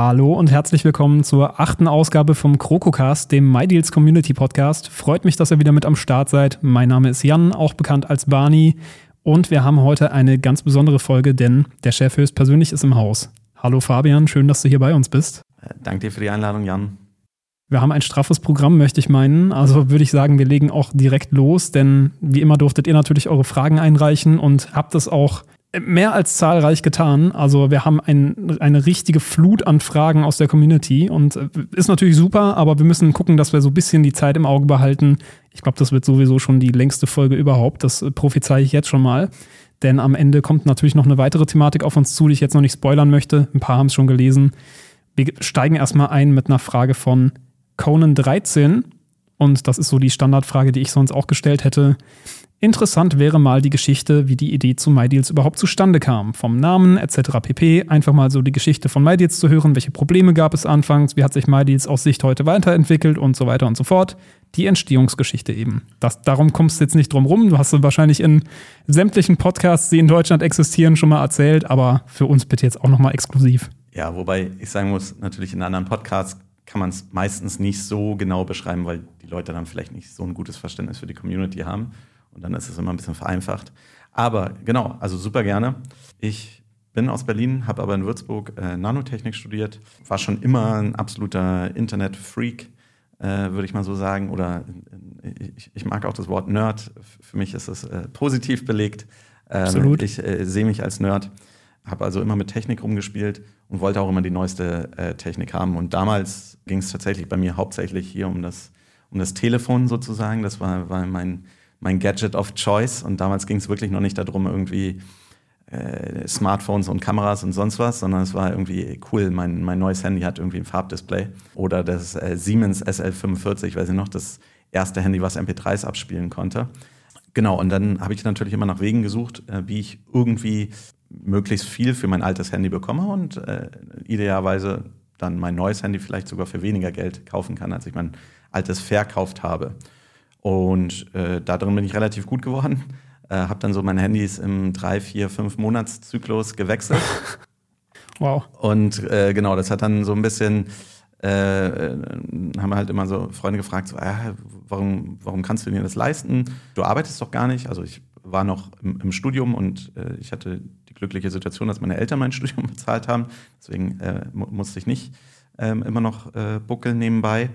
Hallo und herzlich willkommen zur achten Ausgabe vom KrokoCast, dem MyDeals Community Podcast. Freut mich, dass ihr wieder mit am Start seid. Mein Name ist Jan, auch bekannt als Barney. Und wir haben heute eine ganz besondere Folge, denn der Chef höchstpersönlich ist im Haus. Hallo Fabian, schön, dass du hier bei uns bist. Äh, Danke dir für die Einladung, Jan. Wir haben ein straffes Programm, möchte ich meinen. Also würde ich sagen, wir legen auch direkt los, denn wie immer durftet ihr natürlich eure Fragen einreichen und habt es auch mehr als zahlreich getan. Also wir haben ein, eine richtige Flut an Fragen aus der Community und äh, ist natürlich super, aber wir müssen gucken, dass wir so ein bisschen die Zeit im Auge behalten. Ich glaube, das wird sowieso schon die längste Folge überhaupt. Das äh, prophezei ich jetzt schon mal. Denn am Ende kommt natürlich noch eine weitere Thematik auf uns zu, die ich jetzt noch nicht spoilern möchte. Ein paar haben es schon gelesen. Wir steigen erstmal ein mit einer Frage von Conan 13. Und das ist so die Standardfrage, die ich sonst auch gestellt hätte. Interessant wäre mal die Geschichte, wie die Idee zu MyDeals überhaupt zustande kam. Vom Namen etc. pp. Einfach mal so die Geschichte von MyDeals zu hören. Welche Probleme gab es anfangs? Wie hat sich MyDeals aus Sicht heute weiterentwickelt und so weiter und so fort. Die Entstehungsgeschichte eben. Das, darum kommst du jetzt nicht drum rum. Du hast es wahrscheinlich in sämtlichen Podcasts, die in Deutschland existieren, schon mal erzählt. Aber für uns bitte jetzt auch nochmal exklusiv. Ja, wobei ich sagen muss, natürlich in anderen Podcasts kann man es meistens nicht so genau beschreiben, weil die Leute dann vielleicht nicht so ein gutes Verständnis für die Community haben. Und dann ist es immer ein bisschen vereinfacht. Aber genau, also super gerne. Ich bin aus Berlin, habe aber in Würzburg äh, Nanotechnik studiert, war schon immer ein absoluter Internet-Freak, äh, würde ich mal so sagen. Oder äh, ich, ich, mag auch das Wort Nerd. Für mich ist es äh, positiv belegt. Ähm, Absolut. Ich äh, sehe mich als Nerd, habe also immer mit Technik rumgespielt und wollte auch immer die neueste äh, Technik haben. Und damals ging es tatsächlich bei mir hauptsächlich hier um das, um das Telefon sozusagen. Das war, war mein mein Gadget of Choice. Und damals ging es wirklich noch nicht darum, irgendwie äh, Smartphones und Kameras und sonst was, sondern es war irgendwie cool. Mein, mein neues Handy hat irgendwie ein Farbdisplay. Oder das äh, Siemens SL45, weiß ich noch, das erste Handy, was MP3s abspielen konnte. Genau, und dann habe ich natürlich immer nach Wegen gesucht, äh, wie ich irgendwie möglichst viel für mein altes Handy bekomme und äh, idealerweise dann mein neues Handy vielleicht sogar für weniger Geld kaufen kann, als ich mein altes verkauft habe. Und äh, darin bin ich relativ gut geworden. Äh, habe dann so meine Handys im drei, vier, fünf Monatszyklus gewechselt. wow. Und äh, genau, das hat dann so ein bisschen, äh, haben halt immer so Freunde gefragt, so, äh, warum, warum kannst du dir das leisten? Du arbeitest doch gar nicht. Also ich war noch im, im Studium und äh, ich hatte die glückliche Situation, dass meine Eltern mein Studium bezahlt haben. Deswegen äh, musste ich nicht ähm, immer noch äh, buckeln nebenbei.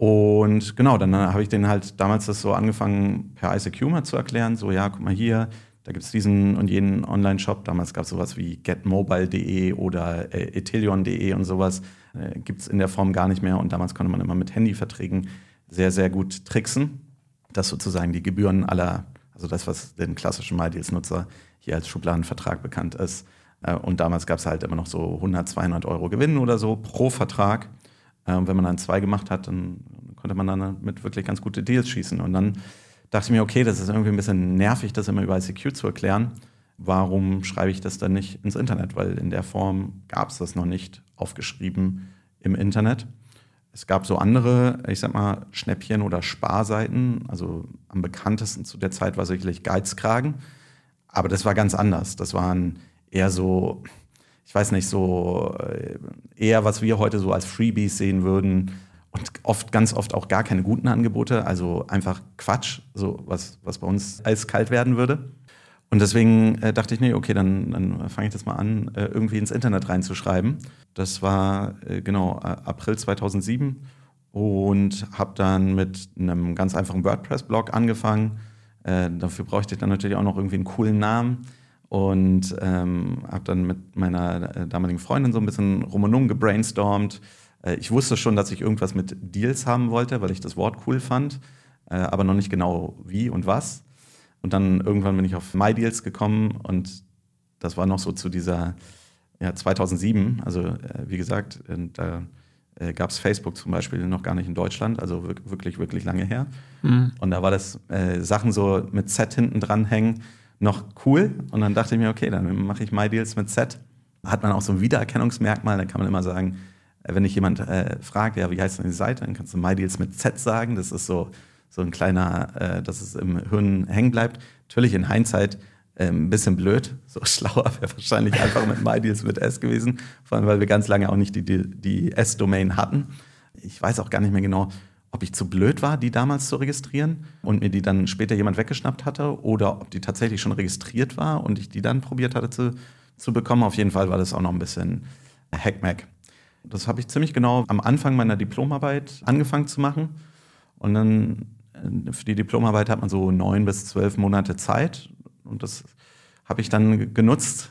Und genau, dann habe ich denen halt damals das so angefangen, per ICQ mal zu erklären. So, ja, guck mal hier, da gibt es diesen und jenen Online-Shop. Damals gab es sowas wie getmobile.de oder äh, etelion.de und sowas. Äh, gibt es in der Form gar nicht mehr. Und damals konnte man immer mit Handyverträgen sehr, sehr gut tricksen. dass sozusagen die Gebühren aller, also das, was den klassischen MyDeals-Nutzer hier als Schubladenvertrag bekannt ist. Äh, und damals gab es halt immer noch so 100, 200 Euro Gewinn oder so pro Vertrag. Äh, wenn man dann zwei gemacht hat, dann konnte man dann mit wirklich ganz gute Deals schießen. Und dann dachte ich mir, okay, das ist irgendwie ein bisschen nervig, das immer über ICQ zu erklären. Warum schreibe ich das dann nicht ins Internet? Weil in der Form gab es das noch nicht aufgeschrieben im Internet. Es gab so andere, ich sag mal, Schnäppchen oder Sparseiten. Also am bekanntesten zu der Zeit war sicherlich Geizkragen. Aber das war ganz anders. Das waren eher so, ich weiß nicht, so äh, eher, was wir heute so als Freebies sehen würden und oft, ganz oft auch gar keine guten Angebote, also einfach Quatsch, so was, was bei uns eiskalt werden würde. Und deswegen äh, dachte ich, nee, okay, dann, dann fange ich das mal an, äh, irgendwie ins Internet reinzuschreiben. Das war äh, genau April 2007 und habe dann mit einem ganz einfachen WordPress-Blog angefangen. Äh, dafür bräuchte ich dann natürlich auch noch irgendwie einen coolen Namen und ähm, habe dann mit meiner äh, damaligen Freundin so ein bisschen rum und um gebrainstormt. Äh, ich wusste schon, dass ich irgendwas mit Deals haben wollte, weil ich das Wort cool fand, äh, aber noch nicht genau wie und was. Und dann irgendwann bin ich auf MyDeals gekommen und das war noch so zu dieser ja, 2007. Also äh, wie gesagt, da gab es Facebook zum Beispiel noch gar nicht in Deutschland, also wirklich, wirklich lange her. Mhm. Und da war das äh, Sachen so mit Z hinten dran hängen noch cool. Und dann dachte ich mir, okay, dann mache ich MyDeals mit Z. Hat man auch so ein Wiedererkennungsmerkmal, dann kann man immer sagen, wenn dich jemand äh, fragt, ja, wie heißt denn die Seite, dann kannst du MyDeals mit Z sagen. Das ist so, so ein kleiner, äh, dass es im Hirn hängen bleibt. Natürlich in Hindsight äh, ein bisschen blöd. So schlauer wäre wahrscheinlich einfach mit MyDeals mit S gewesen, vor allem weil wir ganz lange auch nicht die, die, die S-Domain hatten. Ich weiß auch gar nicht mehr genau, ob ich zu blöd war, die damals zu registrieren und mir die dann später jemand weggeschnappt hatte oder ob die tatsächlich schon registriert war und ich die dann probiert hatte zu, zu bekommen. Auf jeden Fall war das auch noch ein bisschen Hackmack. Das habe ich ziemlich genau am Anfang meiner Diplomarbeit angefangen zu machen. Und dann äh, für die Diplomarbeit hat man so neun bis zwölf Monate Zeit. Und das habe ich dann genutzt,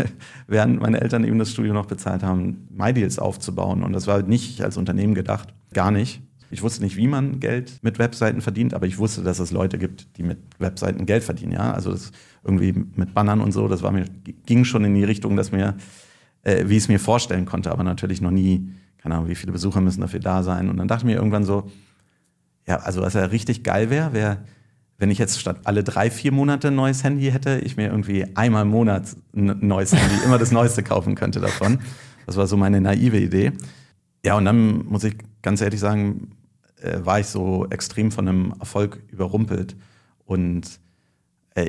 während meine Eltern eben das Studio noch bezahlt haben, MyDeals aufzubauen. Und das war nicht als Unternehmen gedacht, gar nicht. Ich wusste nicht, wie man Geld mit Webseiten verdient, aber ich wusste, dass es Leute gibt, die mit Webseiten Geld verdienen. Ja? Also irgendwie mit Bannern und so, das war mir, ging schon in die Richtung, dass mir, äh, wie ich es mir vorstellen konnte, aber natürlich noch nie, keine Ahnung, wie viele Besucher müssen dafür da sein. Und dann dachte ich mir irgendwann so, ja, also was ja richtig geil wäre, wäre, wenn ich jetzt statt alle drei, vier Monate ein neues Handy hätte, ich mir irgendwie einmal im Monat ein neues Handy, immer das Neueste kaufen könnte davon. Das war so meine naive Idee. Ja, und dann muss ich ganz ehrlich sagen, äh, war ich so extrem von einem Erfolg überrumpelt. Und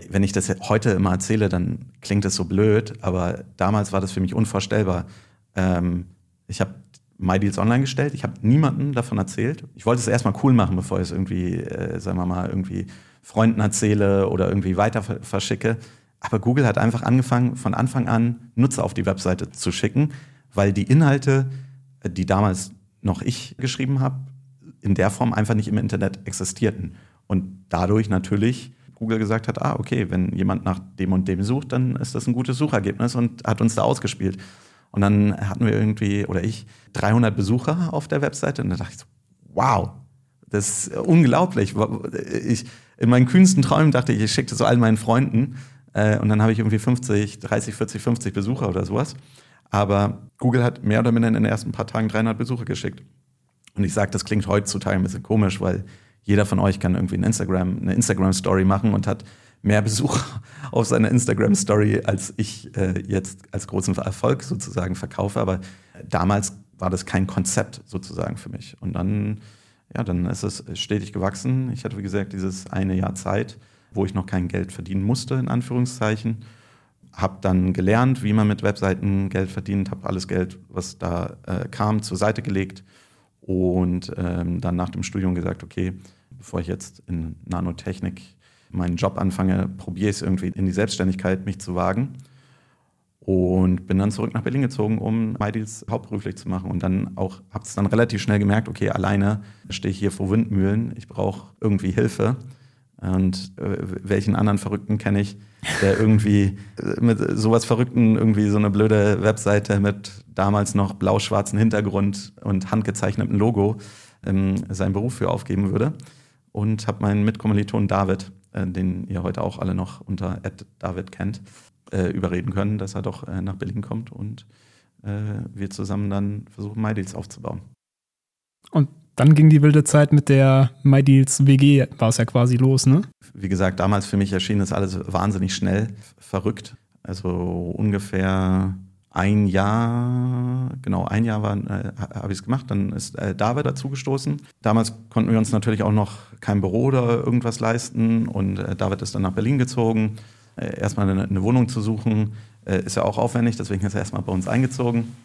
wenn ich das heute immer erzähle, dann klingt das so blöd, aber damals war das für mich unvorstellbar. Ähm, ich habe MyDeals online gestellt, ich habe niemandem davon erzählt. Ich wollte es erstmal cool machen, bevor ich es irgendwie, äh, sagen wir mal, irgendwie Freunden erzähle oder irgendwie weiter verschicke. Aber Google hat einfach angefangen, von Anfang an Nutzer auf die Webseite zu schicken, weil die Inhalte, äh, die damals noch ich geschrieben habe, in der Form einfach nicht im Internet existierten. Und dadurch natürlich Google gesagt hat, ah, okay, wenn jemand nach dem und dem sucht, dann ist das ein gutes Suchergebnis und hat uns da ausgespielt. Und dann hatten wir irgendwie, oder ich, 300 Besucher auf der Webseite und da dachte ich so, wow, das ist unglaublich. Ich, in meinen kühnsten Träumen dachte ich, ich schicke das so all meinen Freunden äh, und dann habe ich irgendwie 50, 30, 40, 50 Besucher oder sowas. Aber Google hat mehr oder minder in den ersten paar Tagen 300 Besucher geschickt. Und ich sage, das klingt heutzutage ein bisschen komisch, weil jeder von euch kann irgendwie ein Instagram, eine Instagram-Story machen und hat mehr Besucher auf seiner Instagram-Story, als ich äh, jetzt als großen Erfolg sozusagen verkaufe. Aber damals war das kein Konzept sozusagen für mich. Und dann, ja, dann ist es stetig gewachsen. Ich hatte, wie gesagt, dieses eine Jahr Zeit, wo ich noch kein Geld verdienen musste, in Anführungszeichen. Habe dann gelernt, wie man mit Webseiten Geld verdient, habe alles Geld, was da äh, kam, zur Seite gelegt und ähm, dann nach dem Studium gesagt, okay, bevor ich jetzt in Nanotechnik meinen Job anfange, probiere ich es irgendwie in die Selbstständigkeit, mich zu wagen. Und bin dann zurück nach Berlin gezogen, um MyDeals hauptberuflich zu machen. Und dann auch, habe es dann relativ schnell gemerkt, okay, alleine stehe ich hier vor Windmühlen, ich brauche irgendwie Hilfe. Und äh, welchen anderen Verrückten kenne ich, der irgendwie mit sowas Verrückten irgendwie so eine blöde Webseite mit damals noch blau-schwarzen Hintergrund und handgezeichnetem Logo ähm, seinen Beruf für aufgeben würde. Und habe meinen Mitkommiliton David, äh, den ihr heute auch alle noch unter Ed David kennt, äh, überreden können, dass er doch äh, nach Berlin kommt und äh, wir zusammen dann versuchen, MyDeals aufzubauen. Und dann ging die wilde Zeit mit der MyDeals WG, war es ja quasi los, ne? Wie gesagt, damals für mich erschien das alles wahnsinnig schnell, verrückt. Also ungefähr ein Jahr, genau ein Jahr äh, habe ich es gemacht, dann ist äh, David dazugestoßen. Damals konnten wir uns natürlich auch noch kein Büro oder irgendwas leisten und äh, David ist dann nach Berlin gezogen, äh, erstmal eine, eine, Wohnung zu suchen, äh, ist ja auch aufwendig, deswegen ist er erstmal bei uns eingezogen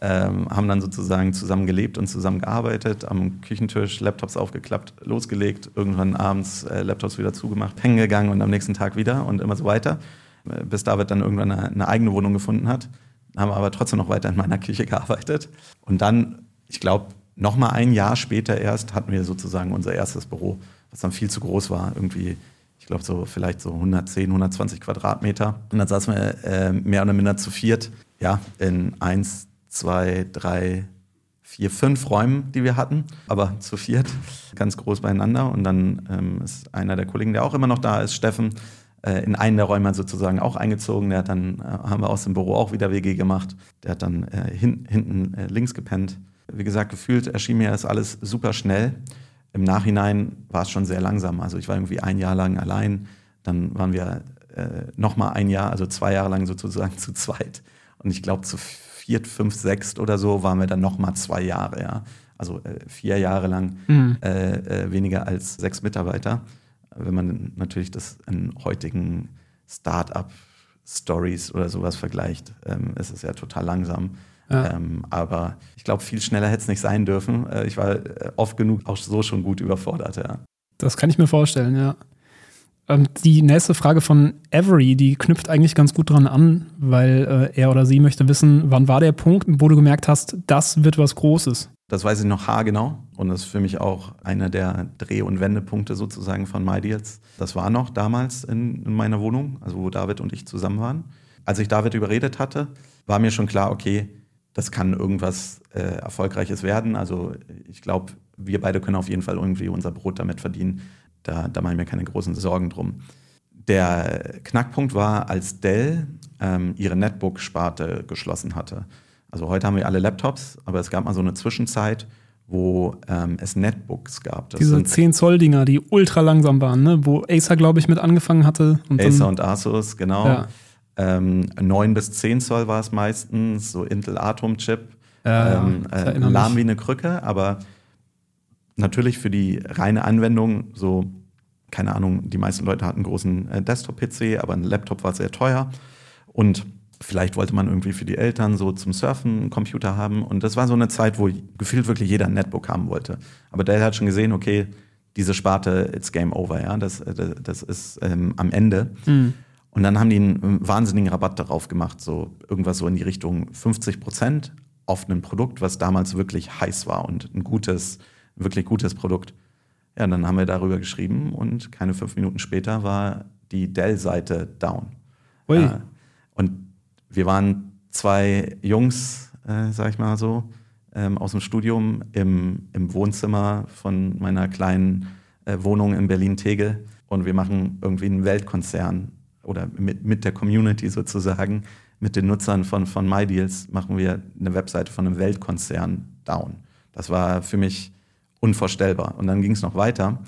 ähm, haben dann sozusagen zusammen gelebt und zusammen gearbeitet, am Küchentisch Laptops aufgeklappt, losgelegt, irgendwann abends äh, Laptops wieder zugemacht, hängen gegangen und am nächsten Tag wieder und immer so weiter, äh, bis David dann irgendwann eine, eine eigene Wohnung gefunden hat. Haben aber trotzdem noch weiter in meiner Küche gearbeitet. Und dann, ich glaube, noch mal ein Jahr später erst hatten wir sozusagen unser erstes Büro, was dann viel zu groß war, irgendwie ich glaube so vielleicht so 110, 120 Quadratmeter. Und dann saßen wir äh, mehr oder minder zu viert, ja, in eins, zwei, drei, vier, fünf Räumen, die wir hatten, aber zu viert, ganz groß beieinander. Und dann ähm, ist einer der Kollegen, der auch immer noch da ist, Steffen, in einen der Räume sozusagen auch eingezogen. Der hat dann, äh, haben wir aus dem Büro auch wieder WG gemacht. Der hat dann äh, hin, hinten äh, links gepennt. Wie gesagt, gefühlt erschien mir das alles super schnell. Im Nachhinein war es schon sehr langsam. Also ich war irgendwie ein Jahr lang allein. Dann waren wir äh, nochmal ein Jahr, also zwei Jahre lang sozusagen zu zweit. Und ich glaube, zu viert, fünf, sechst oder so waren wir dann noch mal zwei Jahre, ja. Also äh, vier Jahre lang mhm. äh, äh, weniger als sechs Mitarbeiter. Wenn man natürlich das in heutigen Start-up-Stories oder sowas vergleicht, ähm, ist es ja total langsam. Ja. Ähm, aber ich glaube, viel schneller hätte es nicht sein dürfen. Äh, ich war äh, oft genug auch so schon gut überfordert, ja. Das kann ich mir vorstellen, ja. Ähm, die nächste Frage von Avery, die knüpft eigentlich ganz gut dran an, weil äh, er oder sie möchte wissen, wann war der Punkt, wo du gemerkt hast, das wird was Großes? Das weiß ich noch haargenau und das ist für mich auch einer der Dreh- und Wendepunkte sozusagen von MyDeals. Das war noch damals in, in meiner Wohnung, also wo David und ich zusammen waren. Als ich David überredet hatte, war mir schon klar, okay, das kann irgendwas äh, Erfolgreiches werden. Also ich glaube, wir beide können auf jeden Fall irgendwie unser Brot damit verdienen. Da, da mache ich mir keine großen Sorgen drum. Der Knackpunkt war, als Dell ähm, ihre Netbook-Sparte geschlossen hatte. Also heute haben wir alle Laptops, aber es gab mal so eine Zwischenzeit, wo ähm, es Netbooks gab. Das Diese 10-Zoll-Dinger, die ultra langsam waren, ne? wo Acer, glaube ich, mit angefangen hatte. Und Acer und Asus, genau. Ja. Ähm, 9 bis 10 Zoll war es meistens, so Intel Atom-Chip. Ja, ähm, äh, lahm wie eine Krücke, aber natürlich für die reine Anwendung so, keine Ahnung, die meisten Leute hatten einen großen äh, Desktop-PC, aber ein Laptop war sehr teuer. Und vielleicht wollte man irgendwie für die Eltern so zum Surfen einen Computer haben. Und das war so eine Zeit, wo gefühlt wirklich jeder ein Netbook haben wollte. Aber Dell hat schon gesehen, okay, diese Sparte, it's game over, ja, das, das, das ist ähm, am Ende. Mhm. Und dann haben die einen wahnsinnigen Rabatt darauf gemacht, so irgendwas so in die Richtung 50 Prozent auf ein Produkt, was damals wirklich heiß war und ein gutes, wirklich gutes Produkt. Ja, dann haben wir darüber geschrieben und keine fünf Minuten später war die Dell-Seite down. Ui. Äh, und wir waren zwei Jungs, äh, sag ich mal so, ähm, aus dem Studium im, im Wohnzimmer von meiner kleinen äh, Wohnung in Berlin-Tegel und wir machen irgendwie einen Weltkonzern oder mit, mit der Community sozusagen, mit den Nutzern von, von MyDeals machen wir eine Webseite von einem Weltkonzern down. Das war für mich unvorstellbar. Und dann ging es noch weiter.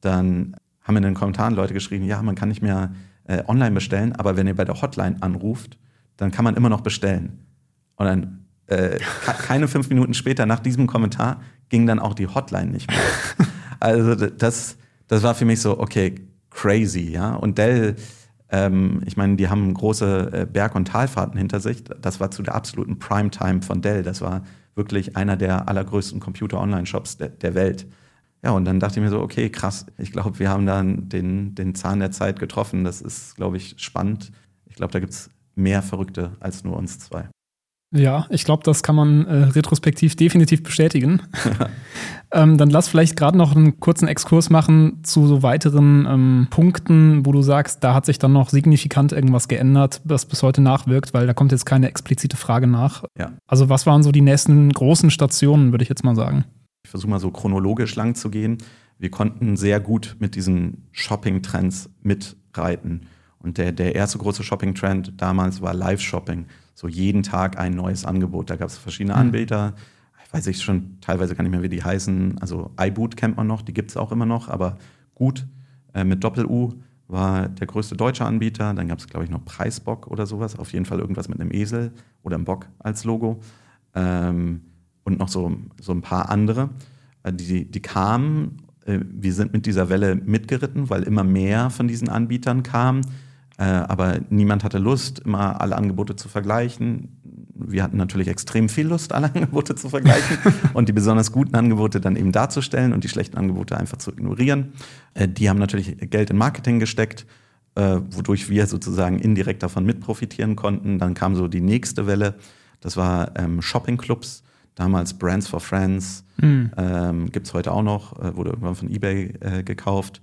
Dann haben in den Kommentaren Leute geschrieben, ja, man kann nicht mehr äh, online bestellen, aber wenn ihr bei der Hotline anruft, dann kann man immer noch bestellen. Und dann äh, keine fünf Minuten später nach diesem Kommentar ging dann auch die Hotline nicht mehr. also das, das war für mich so, okay, crazy, ja. Und Dell, ähm, ich meine, die haben große äh, Berg- und Talfahrten hinter sich. Das war zu der absoluten Primetime von Dell. Das war wirklich einer der allergrößten Computer-Online-Shops der, der Welt. Ja, und dann dachte ich mir so, okay, krass, ich glaube, wir haben dann den, den Zahn der Zeit getroffen. Das ist, glaube ich, spannend. Ich glaube, da gibt es mehr Verrückte als nur uns zwei. Ja, ich glaube, das kann man äh, retrospektiv definitiv bestätigen. ähm, dann lass vielleicht gerade noch einen kurzen Exkurs machen zu so weiteren ähm, Punkten, wo du sagst, da hat sich dann noch signifikant irgendwas geändert, was bis heute nachwirkt, weil da kommt jetzt keine explizite Frage nach. Ja. Also was waren so die nächsten großen Stationen, würde ich jetzt mal sagen? Ich versuche mal so chronologisch lang zu gehen. Wir konnten sehr gut mit diesen Shopping-Trends mitreiten. Und der, der erste große Shopping-Trend damals war Live-Shopping. So jeden Tag ein neues Angebot. Da gab es verschiedene mhm. Anbieter. Ich weiß ich schon, teilweise kann ich mehr, wie die heißen. Also iBoot kennt man noch, die gibt es auch immer noch, aber gut äh, mit Doppel-U war der größte deutsche Anbieter. Dann gab es, glaube ich, noch Preisbock oder sowas. Auf jeden Fall irgendwas mit einem Esel oder einem Bock als Logo. Ähm, und noch so, so ein paar andere. Äh, die, die kamen, äh, wir sind mit dieser Welle mitgeritten, weil immer mehr von diesen Anbietern kamen. Äh, aber niemand hatte Lust, immer alle Angebote zu vergleichen. Wir hatten natürlich extrem viel Lust, alle Angebote zu vergleichen und die besonders guten Angebote dann eben darzustellen und die schlechten Angebote einfach zu ignorieren. Äh, die haben natürlich Geld in Marketing gesteckt, äh, wodurch wir sozusagen indirekt davon mitprofitieren konnten. Dann kam so die nächste Welle, das war ähm, Shopping-Clubs damals Brands for Friends, mhm. ähm, gibt es heute auch noch, äh, wurde irgendwann von eBay äh, gekauft.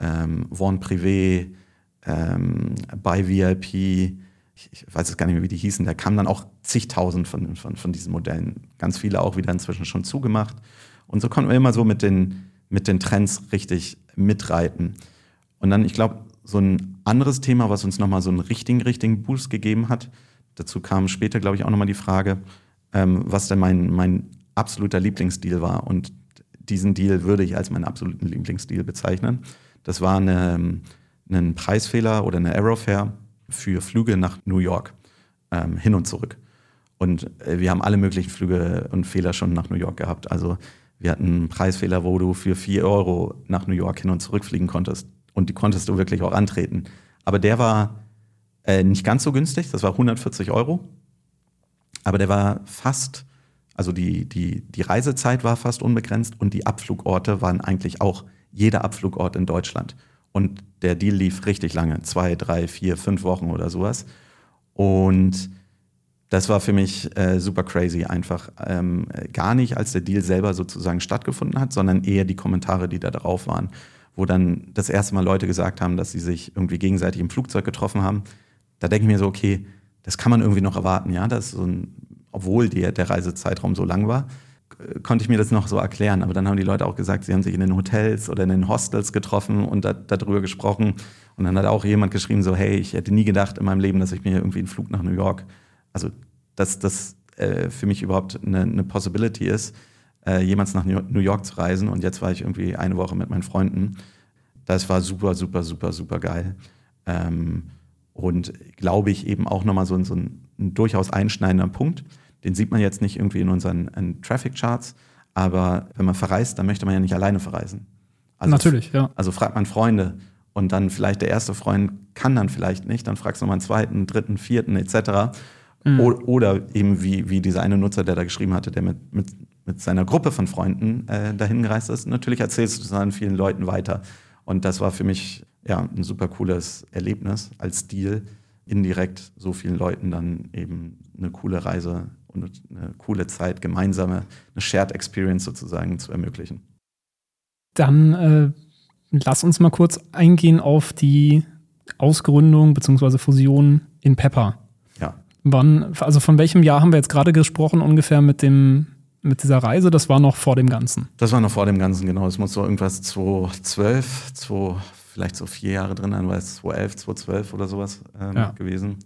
Ähm, Von Privé, ähm, bei VIP, ich, ich, weiß jetzt gar nicht mehr, wie die hießen, da kamen dann auch zigtausend von, von, von diesen Modellen. Ganz viele auch wieder inzwischen schon zugemacht. Und so konnten wir immer so mit den, mit den Trends richtig mitreiten. Und dann, ich glaube, so ein anderes Thema, was uns nochmal so einen richtigen, richtigen Boost gegeben hat, dazu kam später, glaube ich, auch nochmal die Frage, ähm, was denn mein, mein absoluter Lieblingsdeal war. Und diesen Deal würde ich als meinen absoluten Lieblingsdeal bezeichnen. Das war eine, einen Preisfehler oder eine Aerofare für Flüge nach New York ähm, hin und zurück. Und äh, wir haben alle möglichen Flüge und Fehler schon nach New York gehabt. Also wir hatten einen Preisfehler, wo du für 4 Euro nach New York hin und zurück fliegen konntest. Und die konntest du wirklich auch antreten. Aber der war Äh, nicht ganz so günstig, das war 140 Euro. Aber der war fast, also die, die, die Reisezeit war fast unbegrenzt und die Abflugorte waren eigentlich auch jeder Abflugort in Deutschland. Und der Deal lief richtig lange, zwei, drei, vier, fünf Wochen oder sowas. Und das war für mich äh, super crazy, einfach ähm, gar nicht, als der Deal selber sozusagen stattgefunden hat, sondern eher die Kommentare, die da drauf waren, wo dann das erste Mal Leute gesagt haben, dass sie sich irgendwie gegenseitig im Flugzeug getroffen haben. Da denke ich mir so, okay, das kann man irgendwie noch erwarten, ja, das so ein, obwohl der, der Reisezeitraum so lang war, konnte ich mir das noch so erklären. Aber dann haben die Leute auch gesagt, sie haben sich in den Hotels oder in den Hostels getroffen und da, darüber gesprochen. Und dann hat auch jemand geschrieben, so, hey, ich hätte nie gedacht in meinem Leben, dass ich mir irgendwie einen Flug nach New York also dass das äh, für mich überhaupt eine, eine Possibility ist, äh, jemals nach New York zu reisen. Und jetzt war ich irgendwie eine Woche mit meinen Freunden. Das war super, super, super, super geil. Ähm, und glaube ich eben auch nochmal so, so ein, ein, durchaus einschneidender Punkt. Den sieht man jetzt nicht irgendwie in unseren in Traffic Charts, aber wenn man verreist, dann möchte man ja nicht alleine verreisen. Also, Natürlich, ja. Also fragt man Freunde und dann vielleicht der erste Freund kann dann vielleicht nicht, dann fragst du nochmal einen zweiten, dritten, vierten etc. Mhm. Oder eben wie, wie dieser eine Nutzer, der da geschrieben hatte, der mit, mit, mit seiner Gruppe von Freunden äh, dahin gereist ist. Natürlich erzählst du es an vielen Leuten weiter. Und das war für mich ja, ein super cooles Erlebnis als Deal, indirekt so vielen Leuten dann eben eine coole Reise und eine coole Zeit, gemeinsame, eine Shared Experience sozusagen zu ermöglichen. Dann äh, lass uns mal kurz eingehen auf die Ausgründung bzw. Fusion in Pepper. Wann, also von welchem Jahr haben wir jetzt gerade gesprochen, ungefähr mit dem, mit dieser Reise? Das war noch vor dem Ganzen. Das war noch vor dem Ganzen, genau. Es muss so irgendwas 2012, 2, vielleicht so vier Jahre drin sein, weil es 2011, 2012 oder sowas ähm, ja. gewesen.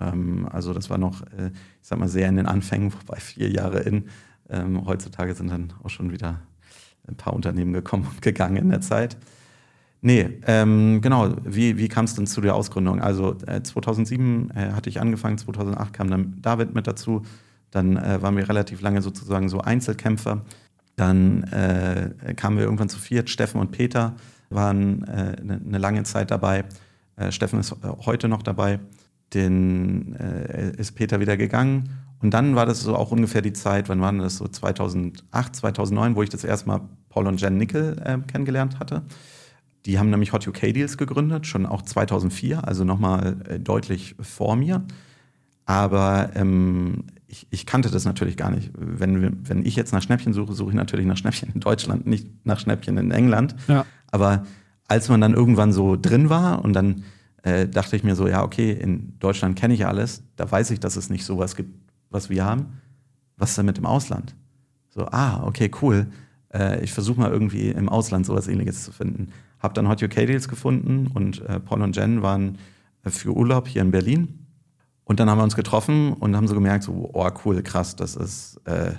Ähm, also das war noch, äh, ich sag mal, sehr in den Anfängen, wobei vier Jahre in. Ähm, heutzutage sind dann auch schon wieder ein paar Unternehmen gekommen und gegangen in der Zeit. Nee, ähm, genau. Wie, wie kam es denn zu der Ausgründung? Also äh, 2007 äh, hatte ich angefangen, 2008 kam dann David mit dazu. Dann äh, waren wir relativ lange sozusagen so Einzelkämpfer. Dann äh, kamen wir irgendwann zu viert. Steffen und Peter waren eine äh, ne lange Zeit dabei. Äh, Steffen ist heute noch dabei. Den ist Peter wieder gegangen. Und dann war das so auch ungefähr die Zeit, wann war das so 2008, 2009, wo ich das erste Mal Paul und Jen Nickel kennengelernt hatte. Die haben nämlich Hot UK Deals gegründet, schon auch 2004, also nochmal äh, deutlich vor mir. Aber ähm, ich, ich, kannte das natürlich gar nicht. Wenn, wenn ich jetzt nach Schnäppchen suche, suche ich natürlich nach Schnäppchen in Deutschland, nicht nach Schnäppchen in England. Ja. Aber als man dann irgendwann so drin war und dann äh, dachte ich mir so, ja, okay, in Deutschland kenne ich alles, da weiß ich, dass es nicht sowas gibt, was wir haben. Was ist denn mit dem Ausland? So, ah, okay, cool. Äh, ich versuche mal irgendwie im Ausland sowas ähnliches zu finden. Habe dann Hot UK Deals gefunden und äh, Paul und Jen waren äh, für Urlaub hier in Berlin. Und dann haben wir uns getroffen und haben so gemerkt, so, oh cool, krass, das ist äh,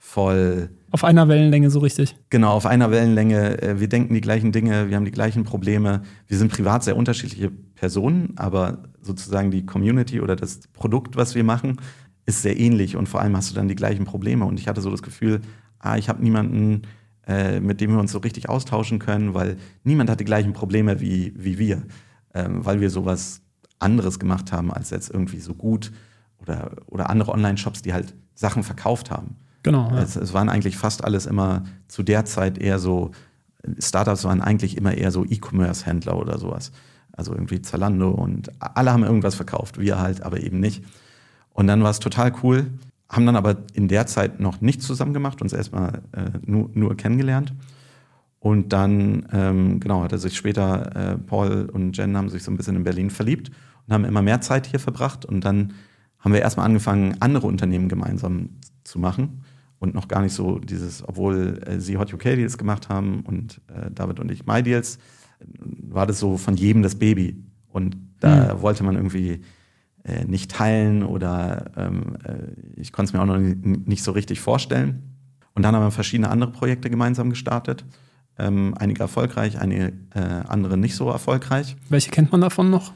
voll. Auf einer Wellenlänge so richtig. Genau, auf einer Wellenlänge. Äh, wir denken die gleichen Dinge, wir haben die gleichen Probleme. Wir sind privat sehr unterschiedliche Personen, aber sozusagen die Community oder das Produkt, was wir machen, ist sehr ähnlich und vor allem hast du dann die gleichen Probleme. Und ich hatte so das Gefühl, ah, ich habe niemanden, äh, mit dem wir uns so richtig austauschen können, weil niemand hat die gleichen Probleme wie, wie wir, ähm, weil wir sowas anderes gemacht haben als jetzt irgendwie so gut oder, oder andere Online-Shops, die halt Sachen verkauft haben. Genau. Ja. Es, es, waren eigentlich fast alles immer zu der Zeit eher so, Startups waren eigentlich immer eher so E-Commerce-Händler oder sowas. Also irgendwie Zalando und alle haben irgendwas verkauft, wir halt, aber eben nicht. Und dann war es total cool, haben dann aber in der Zeit noch nichts zusammen gemacht, uns erstmal äh, nur, nur kennengelernt. Und dann, ähm, genau, hatte sich später, äh, Paul und Jen haben sich so ein bisschen in Berlin verliebt und haben immer mehr Zeit hier verbracht. Und dann haben wir erstmal angefangen, andere Unternehmen gemeinsam zu machen. Und noch gar nicht so dieses, obwohl äh, sie Hot UK Deals gemacht haben und äh, David und ich My Deals, war das so von jedem das Baby. Und da mhm. wollte man irgendwie äh, nicht teilen oder ähm, äh, ich konnte es mir auch noch nicht so richtig vorstellen. Und dann haben wir verschiedene andere Projekte gemeinsam gestartet. Ähm, einige erfolgreich, einige äh, andere nicht so erfolgreich. Welche kennt man davon noch?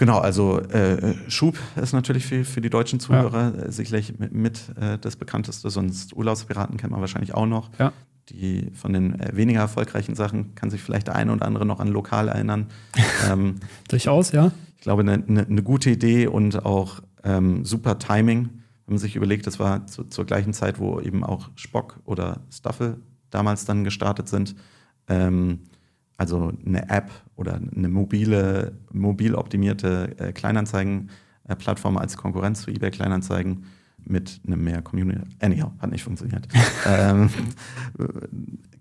Genau, also äh, Schub ist natürlich für, für die deutschen Zuhörer ja. sicherlich mit, mit äh, das bekannteste, sonst Urlaubspiraten kennt man wahrscheinlich auch noch. Ja. Die von den äh, weniger erfolgreichen Sachen kann sich vielleicht der eine oder andere noch an lokal erinnern. ähm, Durchaus, ja ich glaube, eine, eine, eine gute Idee und auch ähm, super Timing, wenn man sich überlegt, das war zu, zur gleichen Zeit, wo eben auch Spock oder Staffel damals dann gestartet sind. Ähm, also eine App oder eine mobile, mobil optimierte äh, Kleinanzeigen-Plattform als Konkurrenz zu eBay Kleinanzeigen mit einem mehr Community. Anyhow, hat nicht funktioniert. ähm,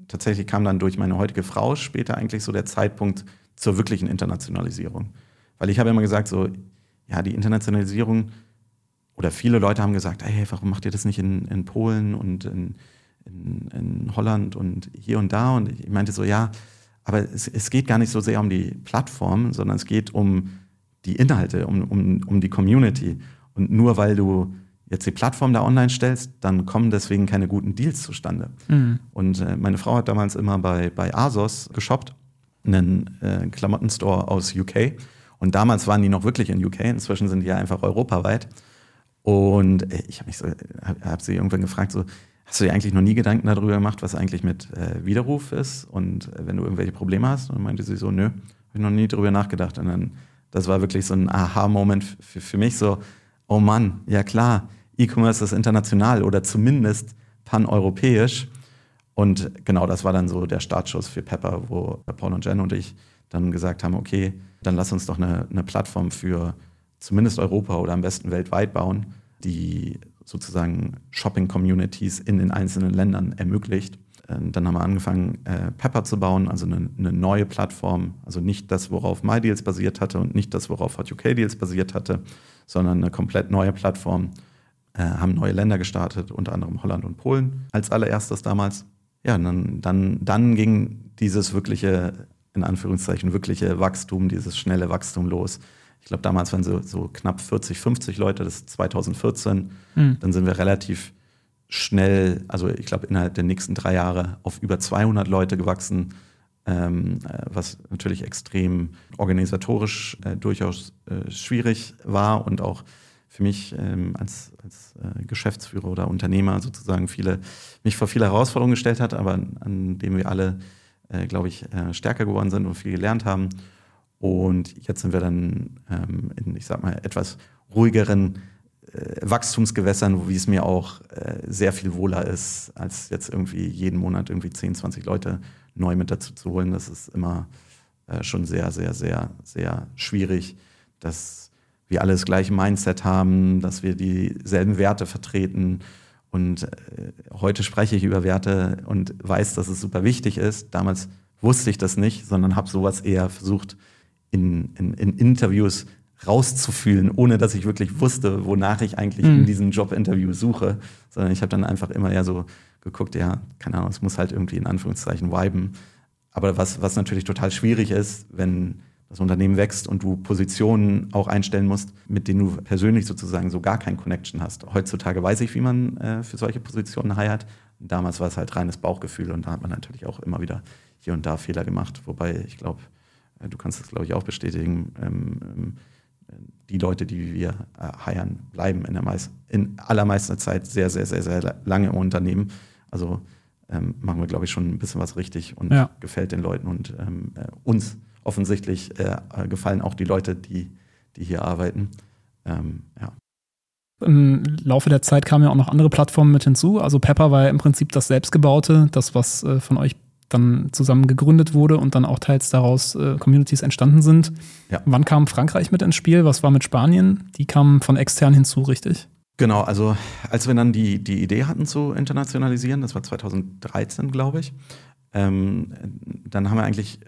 tatsächlich kam dann durch meine heutige Frau später eigentlich so der Zeitpunkt zur wirklichen Internationalisierung. Weil ich habe immer gesagt, so, ja, die Internationalisierung, oder viele Leute haben gesagt, hey, warum macht ihr das nicht in, in Polen und in, in, in, Holland und hier und da? Und ich meinte so, ja, aber es, es geht gar nicht so sehr um die Plattform, sondern es geht um die Inhalte, um, um, um die Community. Und nur weil du jetzt die Plattform da online stellst, dann kommen deswegen keine guten Deals zustande. Mhm. Und äh, meine Frau hat damals immer bei, bei ASOS geshoppt, einen äh, Klamottenstore aus UK. Und damals waren die noch wirklich in UK, inzwischen sind die ja einfach europaweit. Und äh, ich habe so, hab, hab sie irgendwann gefragt, so, hast du dir eigentlich noch nie Gedanken darüber gemacht, was eigentlich mit äh, Widerruf ist und äh, wenn du irgendwelche Probleme hast? Und dann meinte sie so, nö, habe ich noch nie darüber nachgedacht. Und dann, das war wirklich so ein Aha-Moment für, für mich, so, oh Mann, ja klar, E-Commerce ist international oder zumindest paneuropäisch. Und genau das war dann so der Startschuss für Pepper, wo Paul und Jen und ich dann gesagt haben, okay, dann lass uns doch eine, eine Plattform für zumindest Europa oder am besten weltweit bauen, die sozusagen Shopping-Communities in den einzelnen Ländern ermöglicht. Ähm, dann haben wir angefangen, äh, Pepper zu bauen, also eine, eine, neue Plattform, also nicht das, worauf MyDeals basiert hatte und nicht das, worauf Hot UK Deals basiert hatte, sondern eine komplett neue Plattform, äh, haben neue Länder gestartet, unter anderem Holland und Polen als allererstes damals. Ja, dann, dann, dann ging dieses wirkliche, in Anführungszeichen, wirkliche Wachstum, dieses schnelle Wachstum los. Ich glaube, damals waren so, so knapp 40, 50 Leute, das ist 2014. Mhm. Dann sind wir relativ schnell, also ich glaube, innerhalb der nächsten drei Jahre auf über 200 Leute gewachsen, ähm, äh, was natürlich extrem organisatorisch äh, durchaus äh, schwierig war und auch für mich ähm, als, als äh, Geschäftsführer oder Unternehmer sozusagen viele, mich vor viele Herausforderungen gestellt hat, aber an, an dem wir alle, äh, glaube ich, äh, stärker geworden sind und viel gelernt haben. Und jetzt sind wir dann ähm, in, ich sag mal, etwas ruhigeren äh, Wachstumsgewässern, wie es mir auch äh, sehr viel wohler ist, als jetzt irgendwie jeden Monat irgendwie 10, 20 Leute neu mit dazu zu holen. Das ist immer äh, schon sehr, sehr, sehr, sehr schwierig, dass wir alle das gleiche Mindset haben, dass wir dieselben Werte vertreten. Und äh, heute spreche ich über Werte und weiß, dass es super wichtig ist. Damals wusste ich das nicht, sondern habe sowas eher versucht, in, in, in, Interviews rauszufühlen, ohne dass ich wirklich wusste, wonach ich eigentlich mhm. in diesem Jobinterview suche. Sondern ich habe dann einfach immer eher so geguckt, ja, keine Ahnung, es muss halt irgendwie in Anführungszeichen viben. Aber was, was natürlich total schwierig ist, wenn das Unternehmen wächst und du Positionen auch einstellen musst, mit denen du persönlich sozusagen so gar kein Connection hast. Heutzutage weiß ich, wie man äh, für solche Positionen heiert. Damals war es halt reines Bauchgefühl und da hat man natürlich auch immer wieder hier und da Fehler gemacht. Wobei ich glaube, du kannst das glaube ich auch bestätigen, ähm, ähm, die Leute, die wir äh, heiern, bleiben in, der meist, in allermeisten Zeit sehr, sehr, sehr, sehr lange im Unternehmen. Also ähm, machen wir glaube ich schon ein bisschen was richtig und ja. gefällt den Leuten und ähm, äh, uns offensichtlich äh, gefallen auch die Leute, die, die hier arbeiten. Ähm, ja. Im Laufe der Zeit kamen ja auch noch andere Plattformen mit hinzu. Also Pepper war ja im Prinzip das selbstgebaute, das, was äh, von euch dann zusammen gegründet wurde und dann auch teils daraus äh, Communities entstanden sind. Ja. Wann kam Frankreich mit ins Spiel? Was war mit Spanien? Die kamen von extern hinzu, richtig? Genau, also als wir dann die, die Idee hatten zu internationalisieren, das war 2013, glaube ich, ähm, dann haben wir eigentlich